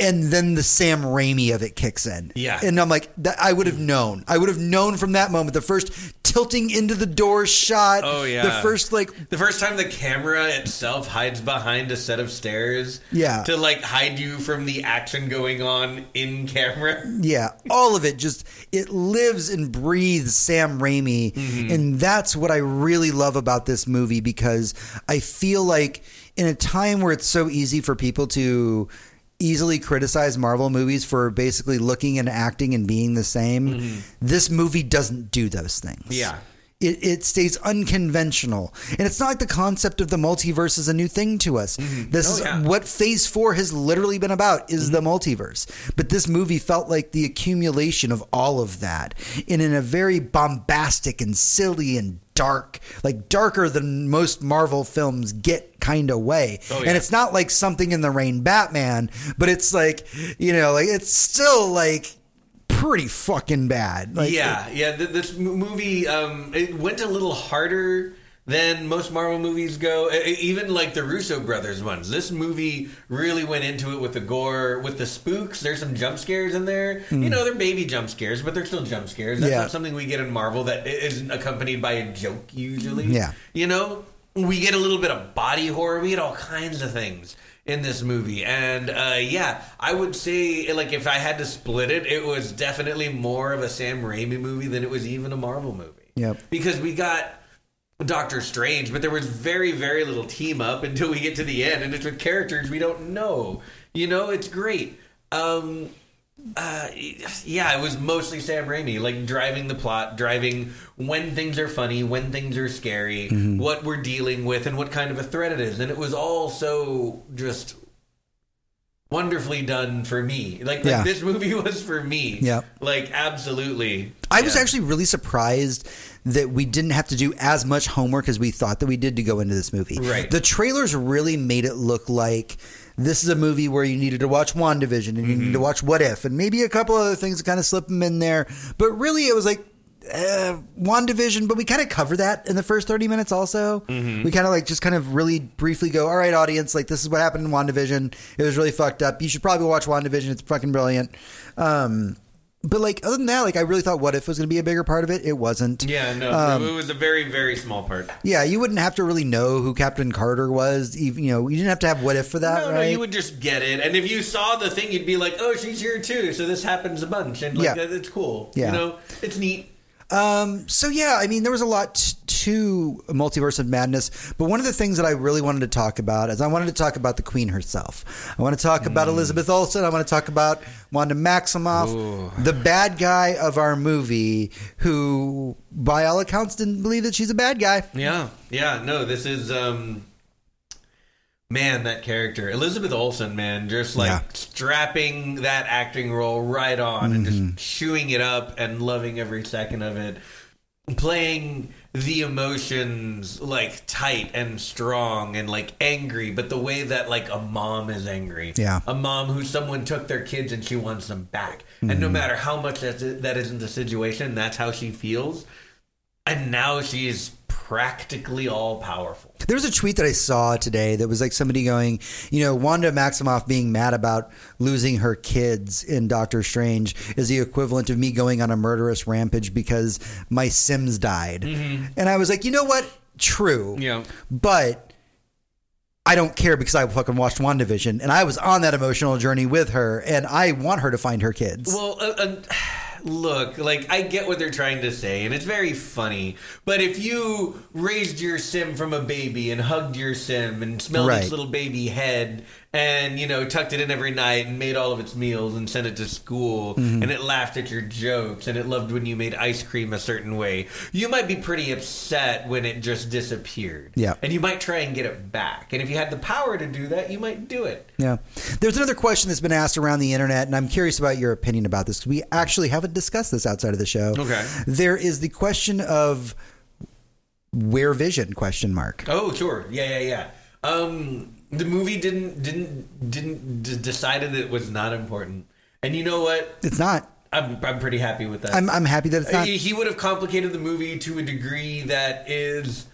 And then the Sam Raimi of it kicks in. Yeah. And I'm like, that, I would have known. I would have known from that moment. The first tilting into the door shot. Oh yeah. The first like the first time the camera itself hides behind a set of stairs. Yeah. To like hide you from the action going on in camera. Yeah, all of it just it lives and breathes Sam Raimi, mm-hmm. and that's what I really love about this movie because I feel like in a time where it's so easy for people to easily criticize Marvel movies for basically looking and acting and being the same, mm-hmm. this movie doesn't do those things. Yeah. It, it stays unconventional. And it's not like the concept of the multiverse is a new thing to us. This Oh, is yeah. Mm-hmm. what phase four has literally been about is the multiverse. But this movie felt like the accumulation of all of that and in a very bombastic and silly and dark, like darker than most Marvel films get kind of way. Oh, yeah. And it's not like something in the rain Batman, but it's like, you know, like it's still like pretty fucking bad. Like, yeah, yeah. Th- this movie, um, it went a little harder than most Marvel movies go. Even like the Russo brothers ones. This movie really went into it with the gore, with the spooks. There's some jump scares in there. You know, they're baby jump scares, but they're still jump scares. That's Hmm. Yeah. not something we get in Marvel that isn't accompanied by a joke usually. Yeah. You know, we get a little bit of body horror. We get all kinds of things in this movie, and uh, yeah, I would say like if I had to split it, it was definitely more of a Sam Raimi movie than it was even a Marvel movie. Yep. Because we got Doctor Strange, but there was very very little team up until we get to the end, and it's with characters we don't know. You know, it's great. Um, uh, yeah, it was mostly Sam Raimi, like driving the plot, driving when things are funny, when things are scary, Mm-hmm. what we're dealing with, and what kind of a threat it is. And it was all so just wonderfully done for me. Like, like Yeah. this movie was for me. Yeah. Like, absolutely. I was actually really surprised that we didn't have to do as much homework as we thought that we did to go into this movie. Right. The trailers really made it look like this is a movie where you needed to watch WandaVision and you Mm-hmm. needed to watch What If and maybe a couple other things to kind of slip them in there. But really, it was like uh, WandaVision, but we kind of cover that in the first 30 minutes also. Mm-hmm. We kind of like just kind of really briefly go, all right, audience, like this is what happened in WandaVision. It was really fucked up. You should probably watch WandaVision. It's fucking brilliant. Um, but like other than that, like I really thought What If was going to be a bigger part of it. It wasn't. Yeah, no, Um, it was a very, very small part. Yeah, you wouldn't have to really know who Captain Carter was. Even you know, you didn't have to have What If for that, No, right? no, you would just get it. And if you saw the thing, you'd be like, oh, she's here too. So this happens a bunch. And like, Yeah. it's cool. Yeah. You know, it's neat. Um, so yeah, I mean, there was a lot t- to Multiverse of Madness, but one of the things that I really wanted to talk about is I wanted to talk about the Queen herself. I want to talk about Elizabeth Olsen. I want to talk about Wanda Maximoff, the bad guy of our movie, who, by all accounts, didn't believe that she's a bad guy. Yeah, yeah. No, this is um, man, that character Elizabeth Olsen, man, just like Yeah. strapping that acting role right on and Mm-hmm. just chewing it up and loving every second of it. Playing the emotions like tight and strong and like angry, but the way that like a mom is angry. Yeah. A mom who someone took their kids and she wants them back. And Mm-hmm. no matter how much that's, that isn't the situation, that's how she feels. And now she's practically all powerful. There was a tweet that I saw today that was like somebody going, you know, Wanda Maximoff being mad about losing her kids in Doctor Strange is the equivalent of me going on a murderous rampage because my Sims died. And I was like, you know what? True. Yeah. But I don't care because I fucking watched WandaVision and I was on that emotional journey with her and I want her to find her kids. Well, uh, uh, look, like I get what they're trying to say, and it's very funny. But if you raised your sim from a baby and hugged your sim and smelled Right. its little baby head and you know tucked it in every night and made all of its meals and sent it to school Mm-hmm. and it laughed at your jokes and it loved when you made ice cream a certain way, you might be pretty upset when it just disappeared. Yeah. and you might try and get it back. And if you had the power to do that, you might do it. Yeah. There's another question that's been asked around the internet, and I'm curious about your opinion about this. We actually haven't discussed this outside of the show. Okay. There is the question of where vision question mark. Oh, sure. Yeah, yeah, yeah. Um, the movie didn't didn't didn't d- decided it was not important. And you know what? It's not. I'm I'm pretty happy with that. I'm I'm happy that it's not. he, would have complicated the movie to a degree that is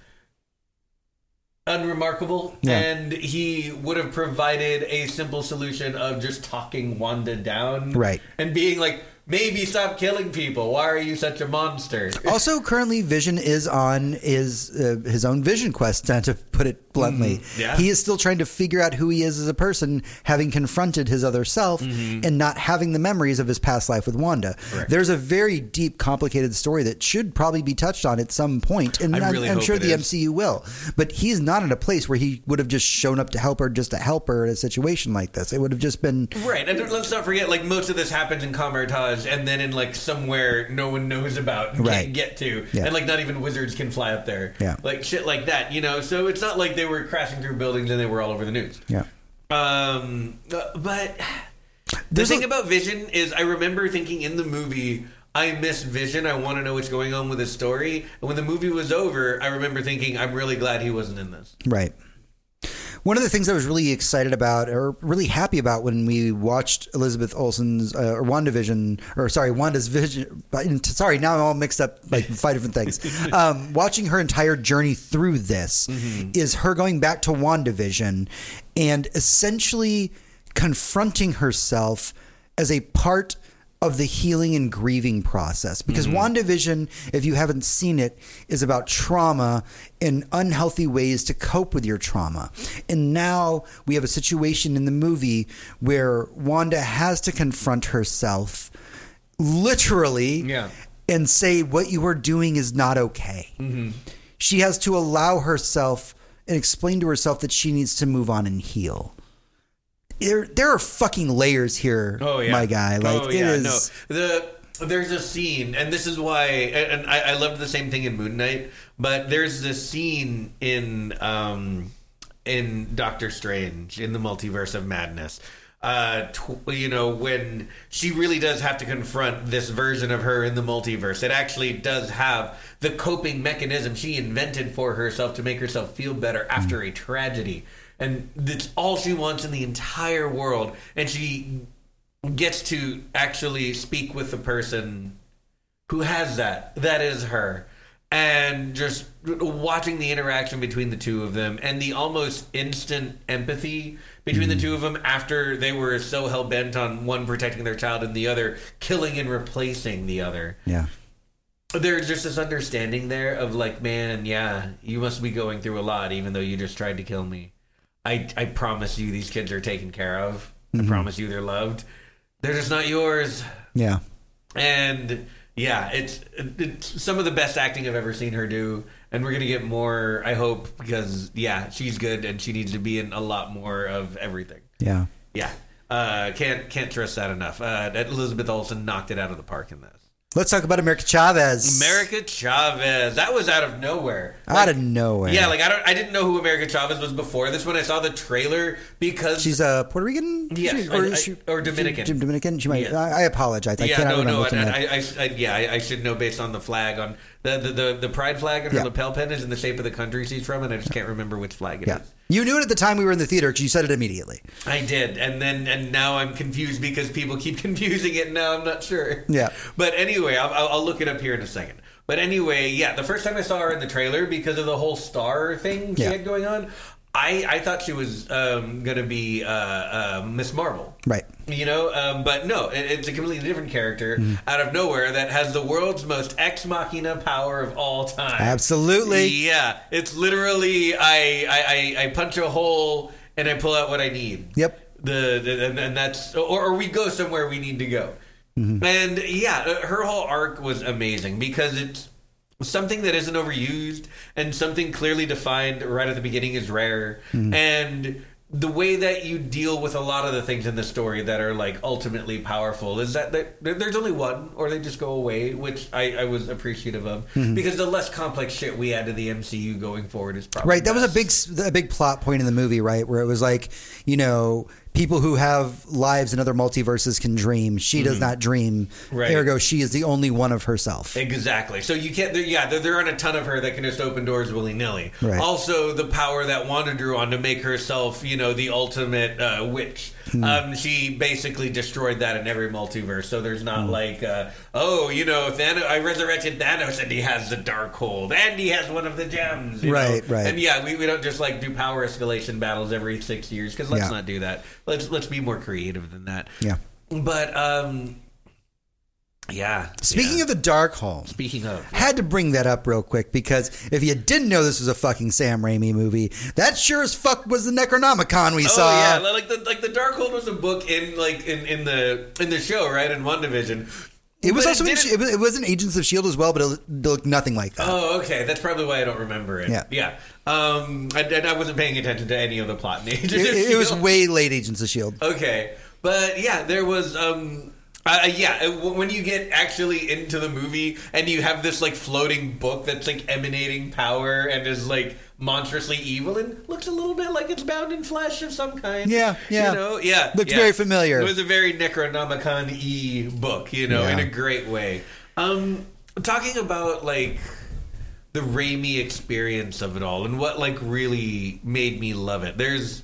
unremarkable Yeah. and he would have provided a simple solution of just talking Wanda down Right. and being like maybe stop killing people why are you such a monster Also, currently, Vision is on his uh, his own Vision quest. To put it bluntly, yeah. he is still trying to figure out who he is as a person, having confronted his other self and not having the memories of his past life with Wanda. Correct. There's a very deep, complicated story that should probably be touched on at some point, and I I'm, really I'm hope sure the is. MCU will. But he's not in a place where he would have just shown up to help her, just to help her in a situation like this. It would have just been Right, and let's not forget, like most of this happens in And then in like somewhere no one knows about, and Right. can't get to, Yeah. and like not even wizards can fly up there, Yeah. like shit like that, you know. So it's not like they were crashing through buildings and they were all over the news. yeah. Um, but the thing about Vision is, I remember thinking in the movie. I miss Vision. I want to know what's going on with his story. And when the movie was over, I remember thinking, I'm really glad he wasn't in this. Right. One of the things I was really excited about, or really happy about, when we watched Elizabeth Olsen's uh, or WandaVision, or sorry, Wanda's Vision. Sorry, now I'm all mixed up like five different things. Um, watching her entire journey through this is her going back to WandaVision and essentially confronting herself as a part of the healing and grieving process. Because mm-hmm. WandaVision, if you haven't seen it, is about trauma and unhealthy ways to cope with your trauma. And now we have a situation in the movie where Wanda has to confront herself literally Yeah. and say what you are doing is not okay. Mm-hmm. She has to allow herself and explain to herself that she needs to move on and heal. There, there are fucking layers here, Oh yeah, my guy. Like oh, it yeah, is. No, the there's a scene, and this is why, and I, I loved the same thing in Moon Knight. But there's this scene in um in Doctor Strange in the Multiverse of Madness. Uh, tw- you know, when she really does have to confront this version of her in the multiverse, it actually does have the coping mechanism she invented for herself to make herself feel better after a tragedy. And that's all she wants in the entire world. And she gets to actually speak with the person who has that. That is her. And just watching the interaction between the two of them and the almost instant empathy between the mm. two of them after they were so hell bent on one protecting their child and the other killing and replacing the other. Yeah. There's just this understanding there of like, man, yeah, you must be going through a lot even though you just tried to kill me. I, I promise you these kids are taken care of. I promise you they're loved. They're just not yours. Yeah. And yeah, it's it's some of the best acting I've ever seen her do, and we're gonna get more. I hope because yeah, she's good and she needs to be in a lot more of everything. Yeah. Yeah, uh, can't can't trust that enough. Uh, Elizabeth Olsen knocked it out of the park in this. Let's talk about America Chavez. America Chavez, that was out of nowhere. Out of nowhere. Yeah, like I don't, I didn't know who America Chavez was before this when I saw the trailer because She's a Puerto Rican? Yes, She- I- I- she- or Dominican. she- Dominican? She might. Yeah. I, I apologize. I yeah, cannot no, remember. no, I, I, I, yeah, I, I should know based on the flag on the the, the, the pride flag on her Yeah. lapel pin is in the shape of the country she's from, and I just can't remember which flag it is. yeah. You knew it at the time we were in the theater because you said it immediately. I did, and then and now I'm confused because people keep confusing it. and Now I'm not sure. Yeah. But anyway, I'll, I'll, I'll look it up here in a second. But anyway, yeah, the first time I saw her in the trailer because of the whole star thing she Yeah. had going on, I I thought she was um, going to be uh, uh, Miss Marvel. Right. You know, um, but no, it, it's a completely different character Mm-hmm. out of nowhere that has the world's most ex machina power of all time. Absolutely. Yeah, it's literally I, I, I, I punch a hole and I pull out what I need. Yep. The, the and, and that's or, or we go somewhere we need to go. Mm-hmm. And yeah, her whole arc was amazing because it's something that isn't overused and something clearly defined right at the beginning is rare Mm-hmm. and the way that you deal with a lot of the things in the story that are like ultimately powerful is that there- there- there's only one or they just go away which i, I was appreciative of Mm-hmm. because the less complex shit we add to the mcu going forward is probably Right. That was a big, a big plot point in the movie, right? Where it was like, you know, people who have lives in other multiverses can dream. She does not dream. Mm-hmm. Right. Ergo, she is the only one of herself. Exactly. So you can't. There, yeah, there, there aren't a ton of her that can just open doors willy nilly. Right. Also, the power that Wanda drew on to make herself, you know, the ultimate uh, witch. Hmm. Um, she basically destroyed that in every multiverse. So there's Hmm. not like, uh, oh, you know, Thanos. I resurrected Thanos, and he has the Darkhold, and he has one of the gems. you know? Right, right. And yeah, we, we don't just like do power escalation battles every six years because let's Yeah. not do that. Let's let's be more creative than that. Yeah. But um, yeah. Speaking yeah. of the Darkhold, speaking of had to bring that up real quick because if you didn't know this was a fucking Sam Raimi movie, that sure as fuck was the Necronomicon we Oh saw. yeah, like the like the Darkhold was a book in like in, in the in the show, right? In WandaVision. It was But also in, it was, it was in Agents of Shield as well, but it looked nothing like that. Oh, okay. That's probably why I don't remember it. Yeah. yeah. Um, I, and I wasn't paying attention to any of the plot in Agents it- it was way late Agents of Shield. Okay, but yeah, there was. Um, uh, yeah, uh, when you get actually into the movie and you have this like floating book that's like emanating power and is like monstrously evil and looks a little bit like it's bound in flesh of some kind. Yeah, yeah. You know, yeah. Looked yeah. very familiar. It was a very Necronomicon e book, you know, Yeah. in a great way. Um, talking about like the Raimi experience of it all and what like really made me love it. There's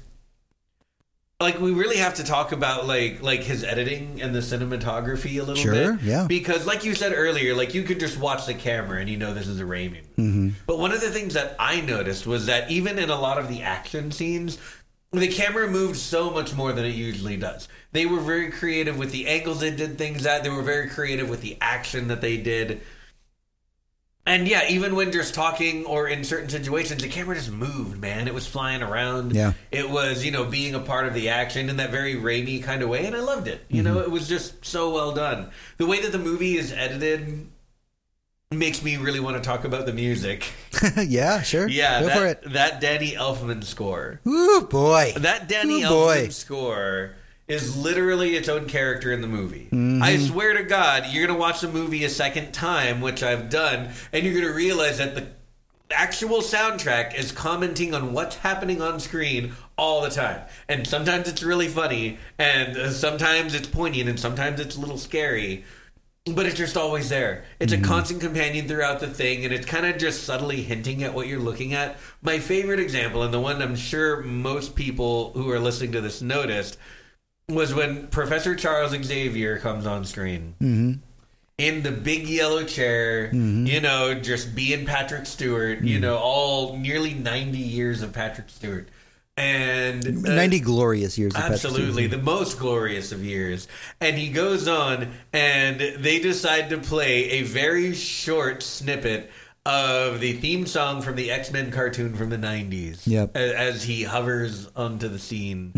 like we really have to talk about like like his editing and the cinematography a little Sure, bit. yeah. Because like you said earlier, like you could just watch the camera and you know this is a Raimi. movie. Mm-hmm. But one of the things that I noticed was that even in a lot of the action scenes, the camera moved so much more than it usually does. They were very creative with the angles they did things at. They were very creative with the action that they did. And yeah, even when just talking or in certain situations, the camera just moved, man. It was flying around. Yeah. It was, you know, being a part of the action in that very Raimi kind of way, and I loved it. You know, mm-hmm. it was just so well done. The way that the movie is edited makes me really want to talk about the music. yeah, sure. Yeah, go that, for it. that Danny Elfman score. Ooh boy, That Danny Ooh, boy. Elfman score is literally its own character in the movie. Mm-hmm. I swear to God, you're gonna watch the movie a second time, which I've done, and you're gonna realize that the actual soundtrack is commenting on what's happening on screen all the time. And sometimes it's really funny, and uh, sometimes it's poignant, and sometimes it's a little scary. But it's just always there. It's a constant companion throughout the thing, and it's kind of just subtly hinting at what you're looking at. My favorite example, and the one I'm sure most people who are listening to this noticed, was when Professor Charles Xavier comes on screen. Mm-hmm. In the big yellow chair, mm-hmm. you know, just being Patrick Stewart, you mm-hmm. know, all nearly 90 years of Patrick Stewart. And uh, ninety glorious years. Absolutely, the most glorious of years. And he goes on, and they decide to play a very short snippet of the theme song from the X Men cartoon from the 90s. Yep. a- As he hovers onto the scene.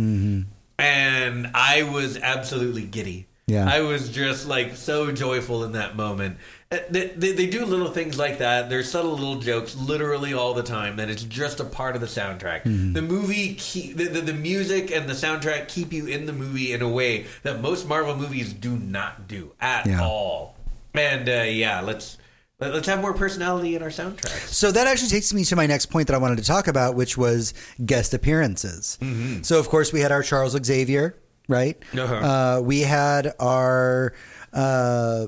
And I was absolutely giddy. Yeah. I was just like so joyful in that moment. Uh, They, they, they do little things like that. There's subtle little jokes literally all the time that it's just a part of the soundtrack. Mm-hmm. The movie, keep, the, the, the music and the soundtrack keep you in the movie in a way that most Marvel movies do not do at Yeah. all. And uh, yeah, let's let- let's have more personality in our soundtracks. So that actually takes me to my next point that I wanted to talk about, which was guest appearances. Mm-hmm. So of course we had our Charles Xavier, right? Uh-huh. Uh, we had our. Uh,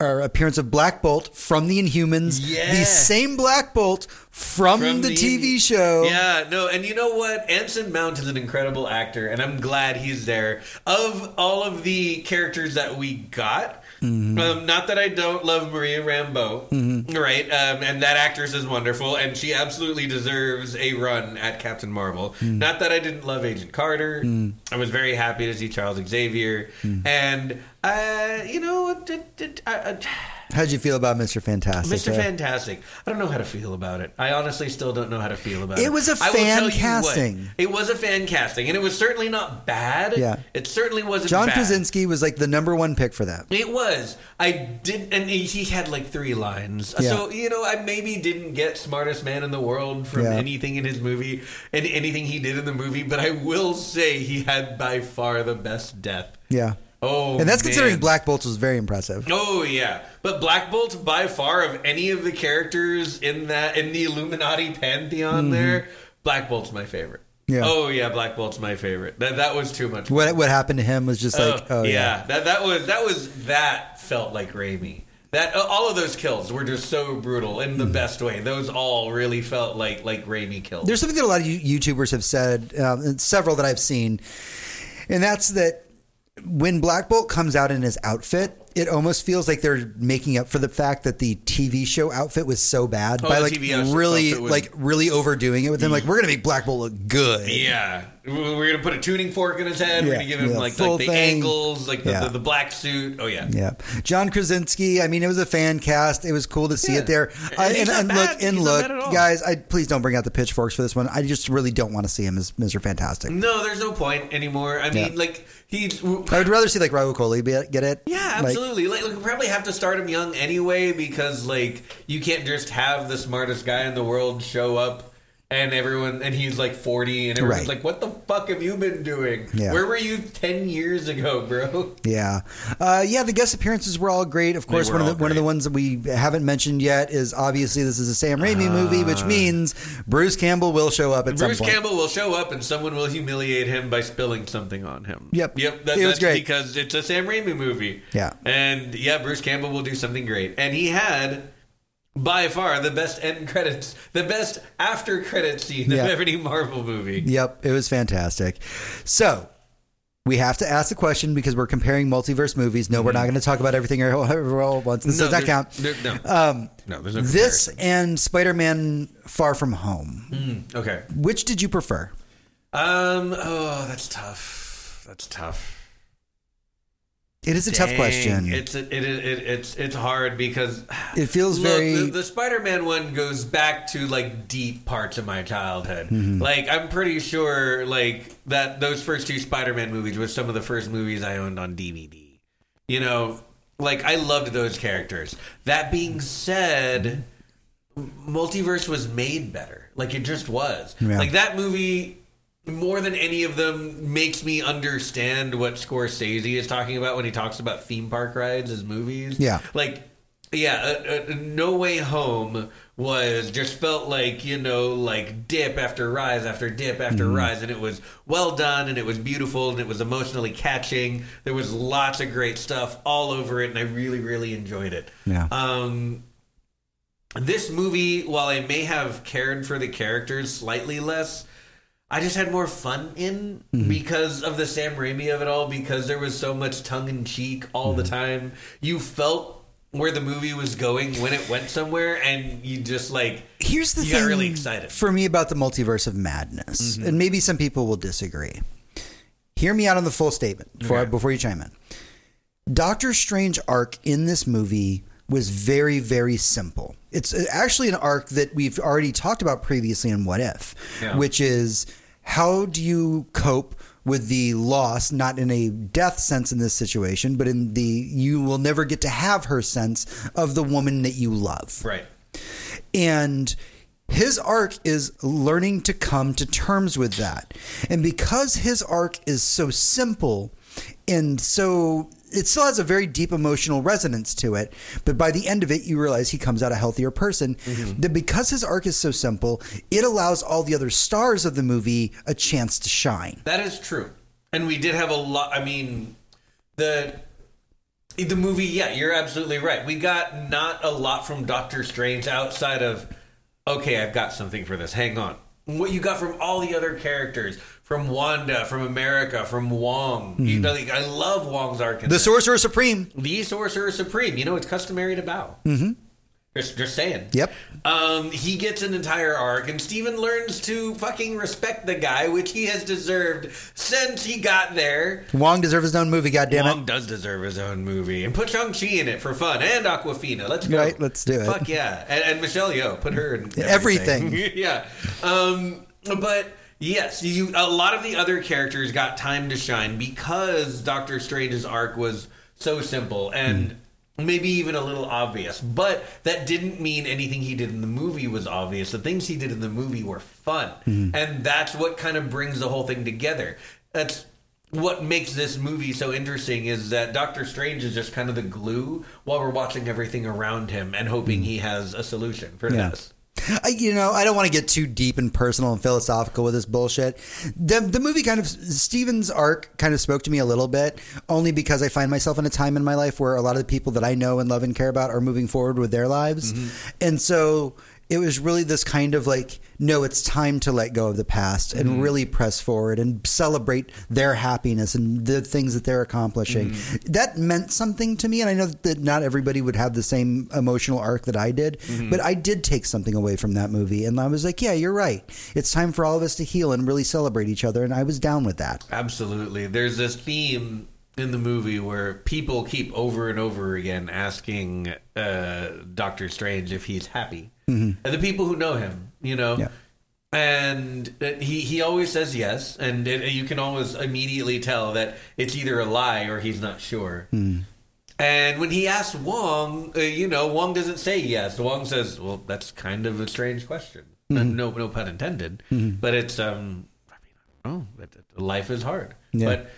our appearance of Black Bolt from the Inhumans, Yeah. the same Black Bolt from, From the, the- TV show. Yeah, no, and you know what? Anson Mount is an incredible actor, and I'm glad he's there. Of all of the characters that we got, Mm-hmm. um, not that I don't love Maria Rambeau, right? Um, and that actress is wonderful, and she absolutely deserves a run at Captain Marvel. Mm. Not that I didn't love Agent Carter. I was very happy to see Charles Xavier, Mm. and uh, you know, it, it, it, I, I, How'd you feel about Mr. Fantastic? Mr. Fantastic. I don't know how to feel about it. I honestly still don't know how to feel about it. It was a fan you what, casting. it was a fan casting, and it was certainly not bad. Yeah. It certainly wasn't John bad. Krasinski was like the number one pick for that. It was. I did, and he, he had like three lines. Yeah. So you know, I maybe didn't get smartest man in the world from Yeah. anything in his movie and anything he did in the movie, but I will say he had by far the best death. Yeah. Oh, And that's considering. Black Bolt was very impressive. Oh yeah, but Black Bolt by far of any of the characters in that in the Illuminati pantheon there, Black Bolt's my favorite. Mm-hmm. Yeah. Oh yeah, Black Bolt's my favorite. That that was too much. What what happened to him was just like, oh, yeah. That that was that was that felt like Raimi. That uh, all of those kills were just so brutal in Mm-hmm. the best way. Those all really felt like like Raimi kills. There's something that a lot of YouTubers have said, um, and several that I've seen, and that's that when Black Bolt comes out in his outfit, it almost feels like they're making up for the fact that the TV show outfit was so bad Oh, by like TV really was- like really overdoing it with him. Like we're gonna make Black Bolt look good. Yeah, we're gonna put a tuning fork in his head. Yeah, we're gonna give him yeah, like, like the thing. angles, like the, Yeah. the, the black suit. Oh yeah, Yeah, John Krasinski. I mean, it was a fan cast. It was cool to see it there. I, and and look, and He's look, bad at all. guys. I please don't bring out the pitchforks for this one. I just really don't want to see him as Mister Fantastic. No, there's no point anymore. I mean, like he's. I would rather see like Raul Coley be- get it. Yeah, Like, absolutely. Like, we probably have to start him young anyway because, like, you can't just have the smartest guy in the world show up and everyone, and he's like 40, and everyone's Right. like, what the fuck have you been doing? Yeah. Where were you 10 years ago, bro? Yeah, uh, yeah. The guest appearances were all great. Of course, one of the all one of the ones that we haven't mentioned yet is obviously this is a Sam Raimi movie, Ah. which means Bruce Campbell will show up at Bruce some point. Campbell will show up and someone will humiliate him by spilling something on him. Yep. Yep. That, It was that's great. because it's a Sam Raimi movie. Yeah. And yeah, Bruce Campbell will do something great. And he had by far the best end credits, the best after credit scene Yeah. of any Marvel movie. Yep, it was fantastic. So we have to ask the question because we're comparing multiverse movies. No, we're not going to talk about everything all all at once. This No, does not count. there- no. Um, No, there's no this and Spider-Man: Far From Home. Okay. Which did you prefer? Um. Oh, that's tough. That's tough. It is a tough question. It's it, it, it it's it's hard because It feels Look, very- the, the Spider-Man one goes back to like deep parts of my childhood. Mm-hmm. Like I'm pretty sure like that those first two Spider-Man movies were some of the first movies I owned on DVD. You know, like I loved those characters. That being said, multiverse was made better. Like it just was. Yeah. Like that movie more than any of them makes me understand what Scorsese is talking about when he talks about theme park rides as movies. Yeah. Like yeah, uh, uh, No Way Home was just felt like, you know, like dip after rise after dip after rise and it was well done and it was beautiful and it was emotionally catching. There was lots of great stuff all over it and I really really enjoyed it. Yeah. Um this movie, while I may have cared for the characters slightly less, I just had more fun in mm-hmm. because of the Sam Raimi of it all, because there was so much tongue in cheek all the mm-hmm. time. You felt where the movie was going when it went somewhere, and you just like Here's the you thing got really excited. for me about the multiverse of madness, mm-hmm. and maybe some people will disagree. Hear me out on the full statement before Okay. before you chime in. Doctor Strange arc in this movie was very very simple. It's uh, actually an arc that we've already talked about previously in What If, Yeah. which is how do you cope with the loss, not in a death sense in this situation, but in the you will never get to have her sense of the woman that you love. right. And his arc is learning to come to terms with that. And because his arc is so simple and so it still has a very deep emotional resonance to it, but by the end of it, you realize he comes out a healthier person. Mm-hmm. That because his arc is so simple, it allows all the other stars of the movie a chance to shine. That is true. And we did have a lot. I mean, the the movie. Yeah, you're absolutely right. We got not a lot from Doctor Strange outside of okay, I've got something for this. Hang on. What you got from all the other characters, from Wanda, from America, from Wong. You know, like, I love Wong's arc. The. Sorcerer Supreme. the Sorcerer Supreme. You know, it's customary to bow. Mm-hmm. Just, just saying. Yep. Um, he gets an entire arc, and Stephen learns to fucking respect the guy, which he has deserved since he got there. Wong deserves his own movie, goddammit. Wong does deserve his own movie, and put Shang Chi in it for fun, and Awkwafina. Let's go. Right, let's do it. Fuck yeah, and, and Michelle Yeoh, put her in Everything. yeah, um, but yes, you. A lot of the other characters got time to shine because Doctor Strange's arc was so simple and. Hmm. Maybe even a little obvious, but that didn't mean anything he did in the movie was obvious. The things he did in the movie were fun, hmm. and that's what kind of brings the whole thing together. That's what makes this movie so interesting is that Doctor Strange is just kind of the glue while we're watching everything around him and hoping hmm. he has a solution for Yeah. this. I, you know, I don't want to get too deep and personal and philosophical with this bullshit. The the movie kind of Stephen's arc kind of spoke to me a little bit, only because I find myself in a time in my life where a lot of the people that I know and love and care about are moving forward with their lives, mm-hmm. and so it was really this kind of like, no, it's time to let go of the past and mm-hmm. really press forward and celebrate their happiness and the things that they're accomplishing. Mm-hmm. That meant something to me, and I know that not everybody would have the same emotional arc that I did, mm-hmm. but I did take something away from that movie, and I was like, yeah, you're right. It's time for all of us to heal and really celebrate each other, and I was down with that. Absolutely. There's this theme in the movie where people keep over and over again asking uh, Doctor Strange if he's happy. And the people who know him, you know. Yeah. And uh, he, he always says yes, and it, you can always immediately tell that it's either a lie or he's not sure. And when he asks Wong, uh, you know, Wong doesn't say yes. Wong says, "Well, that's kind of a strange question." Uh, no, no pun intended. But it's um, I mean, I don't know. But but life is hard. Yeah. But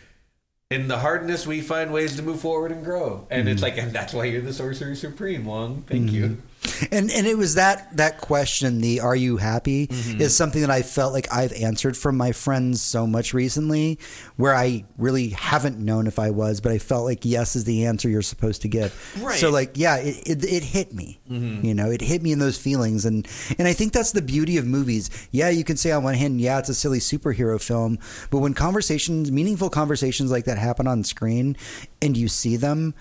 in the hardness, we find ways to move forward and grow. And it's like, and that's why you're the sorcerer supreme, Wong. Thank you. And and it was that that question, the "Are you happy?" Mm-hmm. is something that I felt like I've answered from my friends so much recently, where I really haven't known if I was, but I felt like yes is the answer you're supposed to give. Right. Mm-hmm. So like yeah, it it, it hit me. You know, it hit me in those feelings, and and I think that's the beauty of movies. Yeah, you can say on one hand, yeah, it's a silly superhero film, but when conversations, meaningful conversations like that happen on screen, and you see them,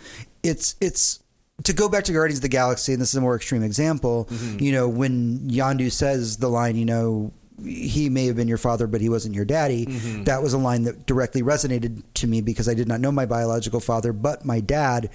it's it's to go back to Guardians of the Galaxy, and this is a more extreme example, mm-hmm. you know, when Yondu says the line, you know, he may have been your father, but he wasn't your daddy. Mm-hmm. That was a line that directly resonated to me because I did not know my biological father, but my dad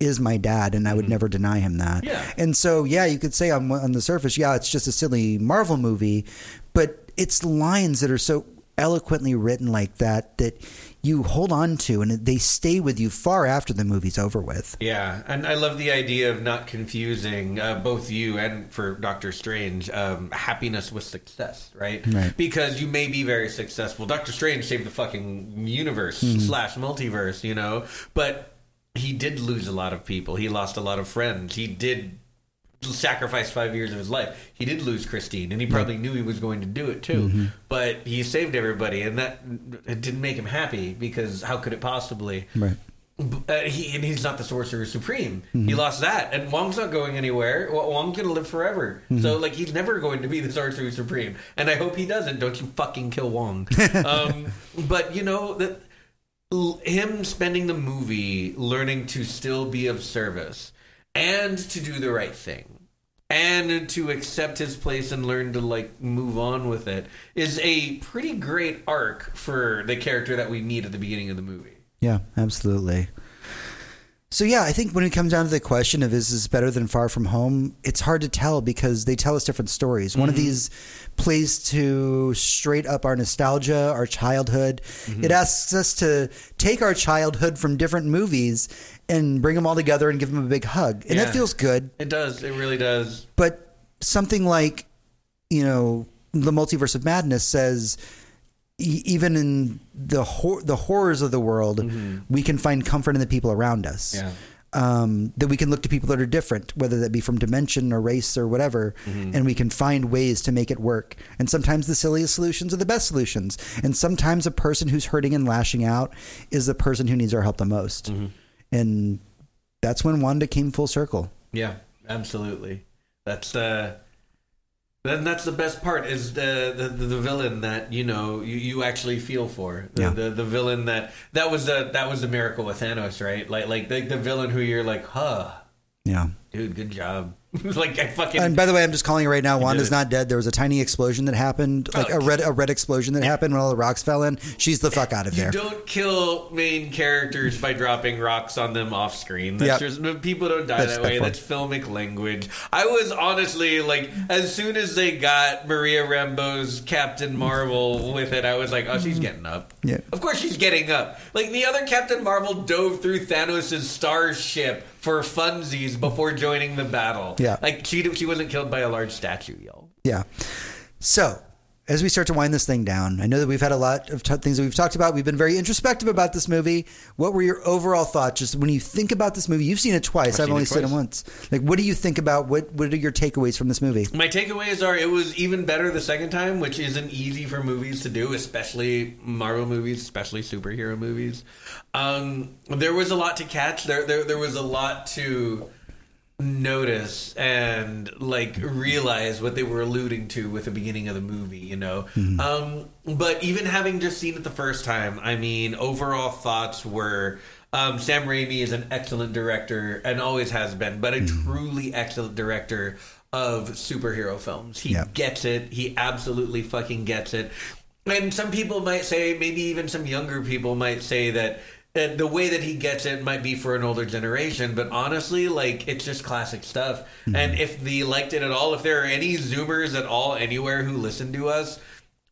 is my dad, and I would mm-hmm. never deny him that. Yeah. And so, yeah, you could say on on the surface, yeah, it's just a silly Marvel movie, but it's lines that are so eloquently written like that that you hold on to, and they stay with you far after the movie's over with. Yeah, and I love the idea of not confusing uh, both you and for Doctor Strange um, happiness with success, right? Right. Because you may be very successful. Doctor Strange saved the fucking universe Mm-hmm. slash multiverse, you know, but he did lose a lot of people. He lost a lot of friends. He did sacrifice five years of his life. He did lose Christine, and he probably knew he was going to do it too. Mm-hmm. But he saved everybody, and that it didn't make him happy because how could it possibly? Right. Uh, he, and he's not the sorcerer supreme. He lost that, and Wong's not going anywhere. Wong's gonna live forever. So, like, he's never going to be the sorcerer supreme, and I hope he doesn't. Don't you fucking kill Wong? um, but you know that l- him spending the movie learning to still be of service and to do the right thing and to accept his place and learn to like move on with it is a pretty great arc for the character that we meet at the beginning of the movie. Yeah, absolutely. So yeah, I think when it comes down to the question of is this better than Far From Home, it's hard to tell because they tell us different stories. One of mm-hmm. these plays to straight up our nostalgia, our childhood. It mm-hmm. asks us to take our childhood from different movies and bring them all together and give them a big hug, and Yeah. that feels good. It does. It really does. But something like, you know, the multiverse of madness says, e- even in the hor- the horrors of the world, we can find comfort in the people around us. Yeah. Um, that we can look to people that are different, whether that be from dimension or race or whatever, and we can find ways to make it work. And sometimes the silliest solutions are the best solutions. And sometimes a person who's hurting and lashing out is the person who needs our help the most. And that's when Wanda came full circle. Yeah, absolutely. That's uh then that's the best part is the the, the, villain that you know you, you actually feel for the, Yeah. the the villain that that was the that was the miracle with Thanos right like like the, the villain who you're like huh Yeah. dude good job like I fucking And by the way, I'm just calling it right now. Wanda's not dead. There was a tiny explosion that happened, oh, like a Oh. red a red explosion that happened when all the rocks fell in. She's the fuck out of You there. don't kill main characters by dropping rocks on them off screen. That's Yep. just people don't die That's that way. That's filmic language. I was honestly like, as soon as they got Maria Rambeau's Captain Marvel with it, I was like, oh, she's mm-hmm. getting up. Yeah. Of course she's getting up. Like the other Captain Marvel dove through Thanos' starship for funsies before joining the battle. Yeah. Like she she wasn't killed by a large statue, y'all. Yeah. So, as we start to wind this thing down, I know that we've had a lot of t- things that we've talked about. We've been very introspective about this movie. What were your overall thoughts? Just when you think about this movie, you've seen it twice. I've, seen only it seen it once. Like, what do you think about? What What are your takeaways from this movie? My takeaways are it was even better the second time, which isn't easy for movies to do, especially Marvel movies, especially superhero movies. Um, there was a lot to catch. There, there, there was a lot to notice and like realize what they were alluding to with the beginning of the movie you know? Um but even having just seen it the first time i mean overall thoughts were um sam raimi is an excellent director and always has been but a truly excellent director of superhero films. He gets it. He absolutely fucking gets it. And some people might say maybe even some younger people might say that and the way that he gets it might be for an older generation, but honestly, like it's just classic stuff. Mm-hmm. And if they liked it at all, if there are any Zoomers at all anywhere who listen to us,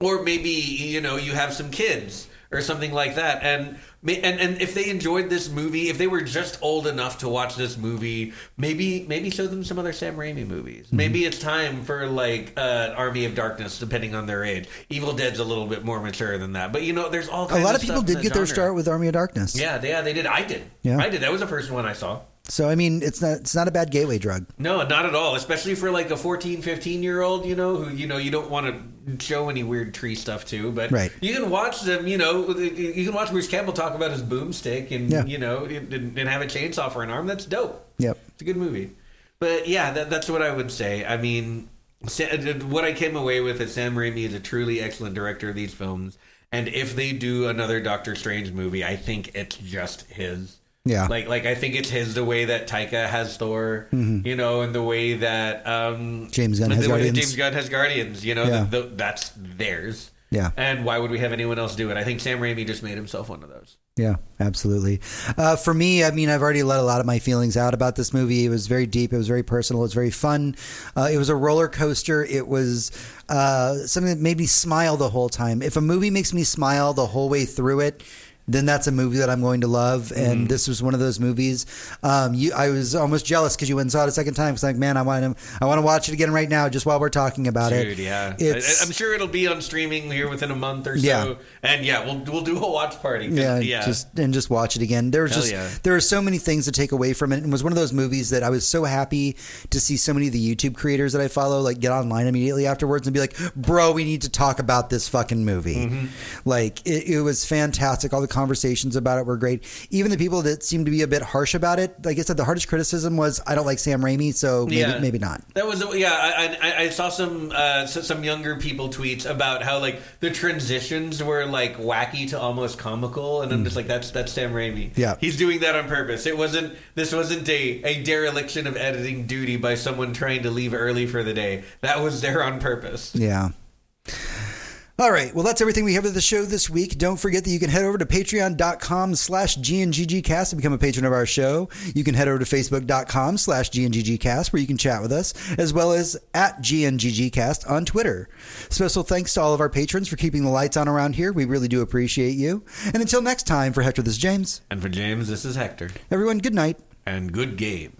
or maybe you know you have some kids or something like that, and and and if they enjoyed this movie, if they were just old enough to watch this movie, maybe maybe show them some other Sam Raimi movies. Maybe it's time for like uh, Army of Darkness, depending on their age. Evil Dead's a little bit more mature than that, but you know, there's all A lot of of people did get their start with Army of Darkness. Yeah, yeah, they did. I did. Yeah. I did. That was the first one I saw. So I mean, it's not it's not a bad gateway drug. No, not at all. Especially for like a 14, 15 year old, you know, who, you know, you don't want to show any weird tree stuff to, but Right. you can watch them, you know, you can watch Bruce Campbell talk about his boomstick and, Yeah. you know, and, and have a chainsaw for an arm. That's dope. Yep. It's a good movie. But yeah, that, that's what I would say. I mean, uh, what I came away with is Sam Raimi is a truly excellent director of these films. And if they do another Doctor Strange movie, I think it's just his. Yeah. Like, like I think it's his the way that Taika has Thor, you know, and the way that um, Mm-hmm. James Gunn the has way that Guardians. James Gunn has Guardians. You know, Yeah. the, the, that's theirs. Yeah. And why would we have anyone else do it? I think Sam Raimi just made himself one of those. Yeah, absolutely. Uh, for me, I mean, I've already let a lot of my feelings out about this movie. It was very deep. It was very personal. It was very fun. Uh, it was a roller coaster. It was uh, something that made me smile the whole time. If a movie makes me smile the whole way through it, then that's a movie that I'm going to love. Mm-hmm. And this was one of those movies. Um, you, I was almost jealous because you went and saw it a second time. Because like, man, I want to, I want to watch it again right now, just while we're talking about it. Yeah. It's, I, I'm sure it'll be on streaming here within a month or so. Yeah. And yeah, we'll we'll do a watch party. yeah, yeah. just and just watch it again. There was Hell just yeah. there are so many things to take away from it. And it was one of those movies that I was so happy to see so many of the YouTube creators that I follow like get online immediately afterwards and be like, "Bro, we need to talk about this fucking movie." Mm-hmm. Like it, it was fantastic. All the conversations about it were great. Even the people that seemed to be a bit harsh about it, like I said, the hardest criticism was, "I don't like Sam Raimi," so maybe Yeah. maybe not. That was yeah. I, I, I saw some uh, some younger people tweets about how like the transitions were like wacky to almost comical, and I'm just like that's that's Sam Raimi. Mm. Yeah. he's doing that on purpose. It wasn't this wasn't a a dereliction of editing duty by someone trying to leave early for the day. That was there on purpose. Yeah. All right. Well, that's everything we have for the show this week. Don't forget that you can head over to patreon.com slash GNGGcast to become a patron of our show. You can head over to facebook.com slash GNGGcast where you can chat with us, as well as at GNGGcast on Twitter. Special thanks to all of our patrons for keeping the lights on around here. We really do appreciate you. And until next time, for Hector, this is James. And for James, this is Hector, Everyone, good night. and good game.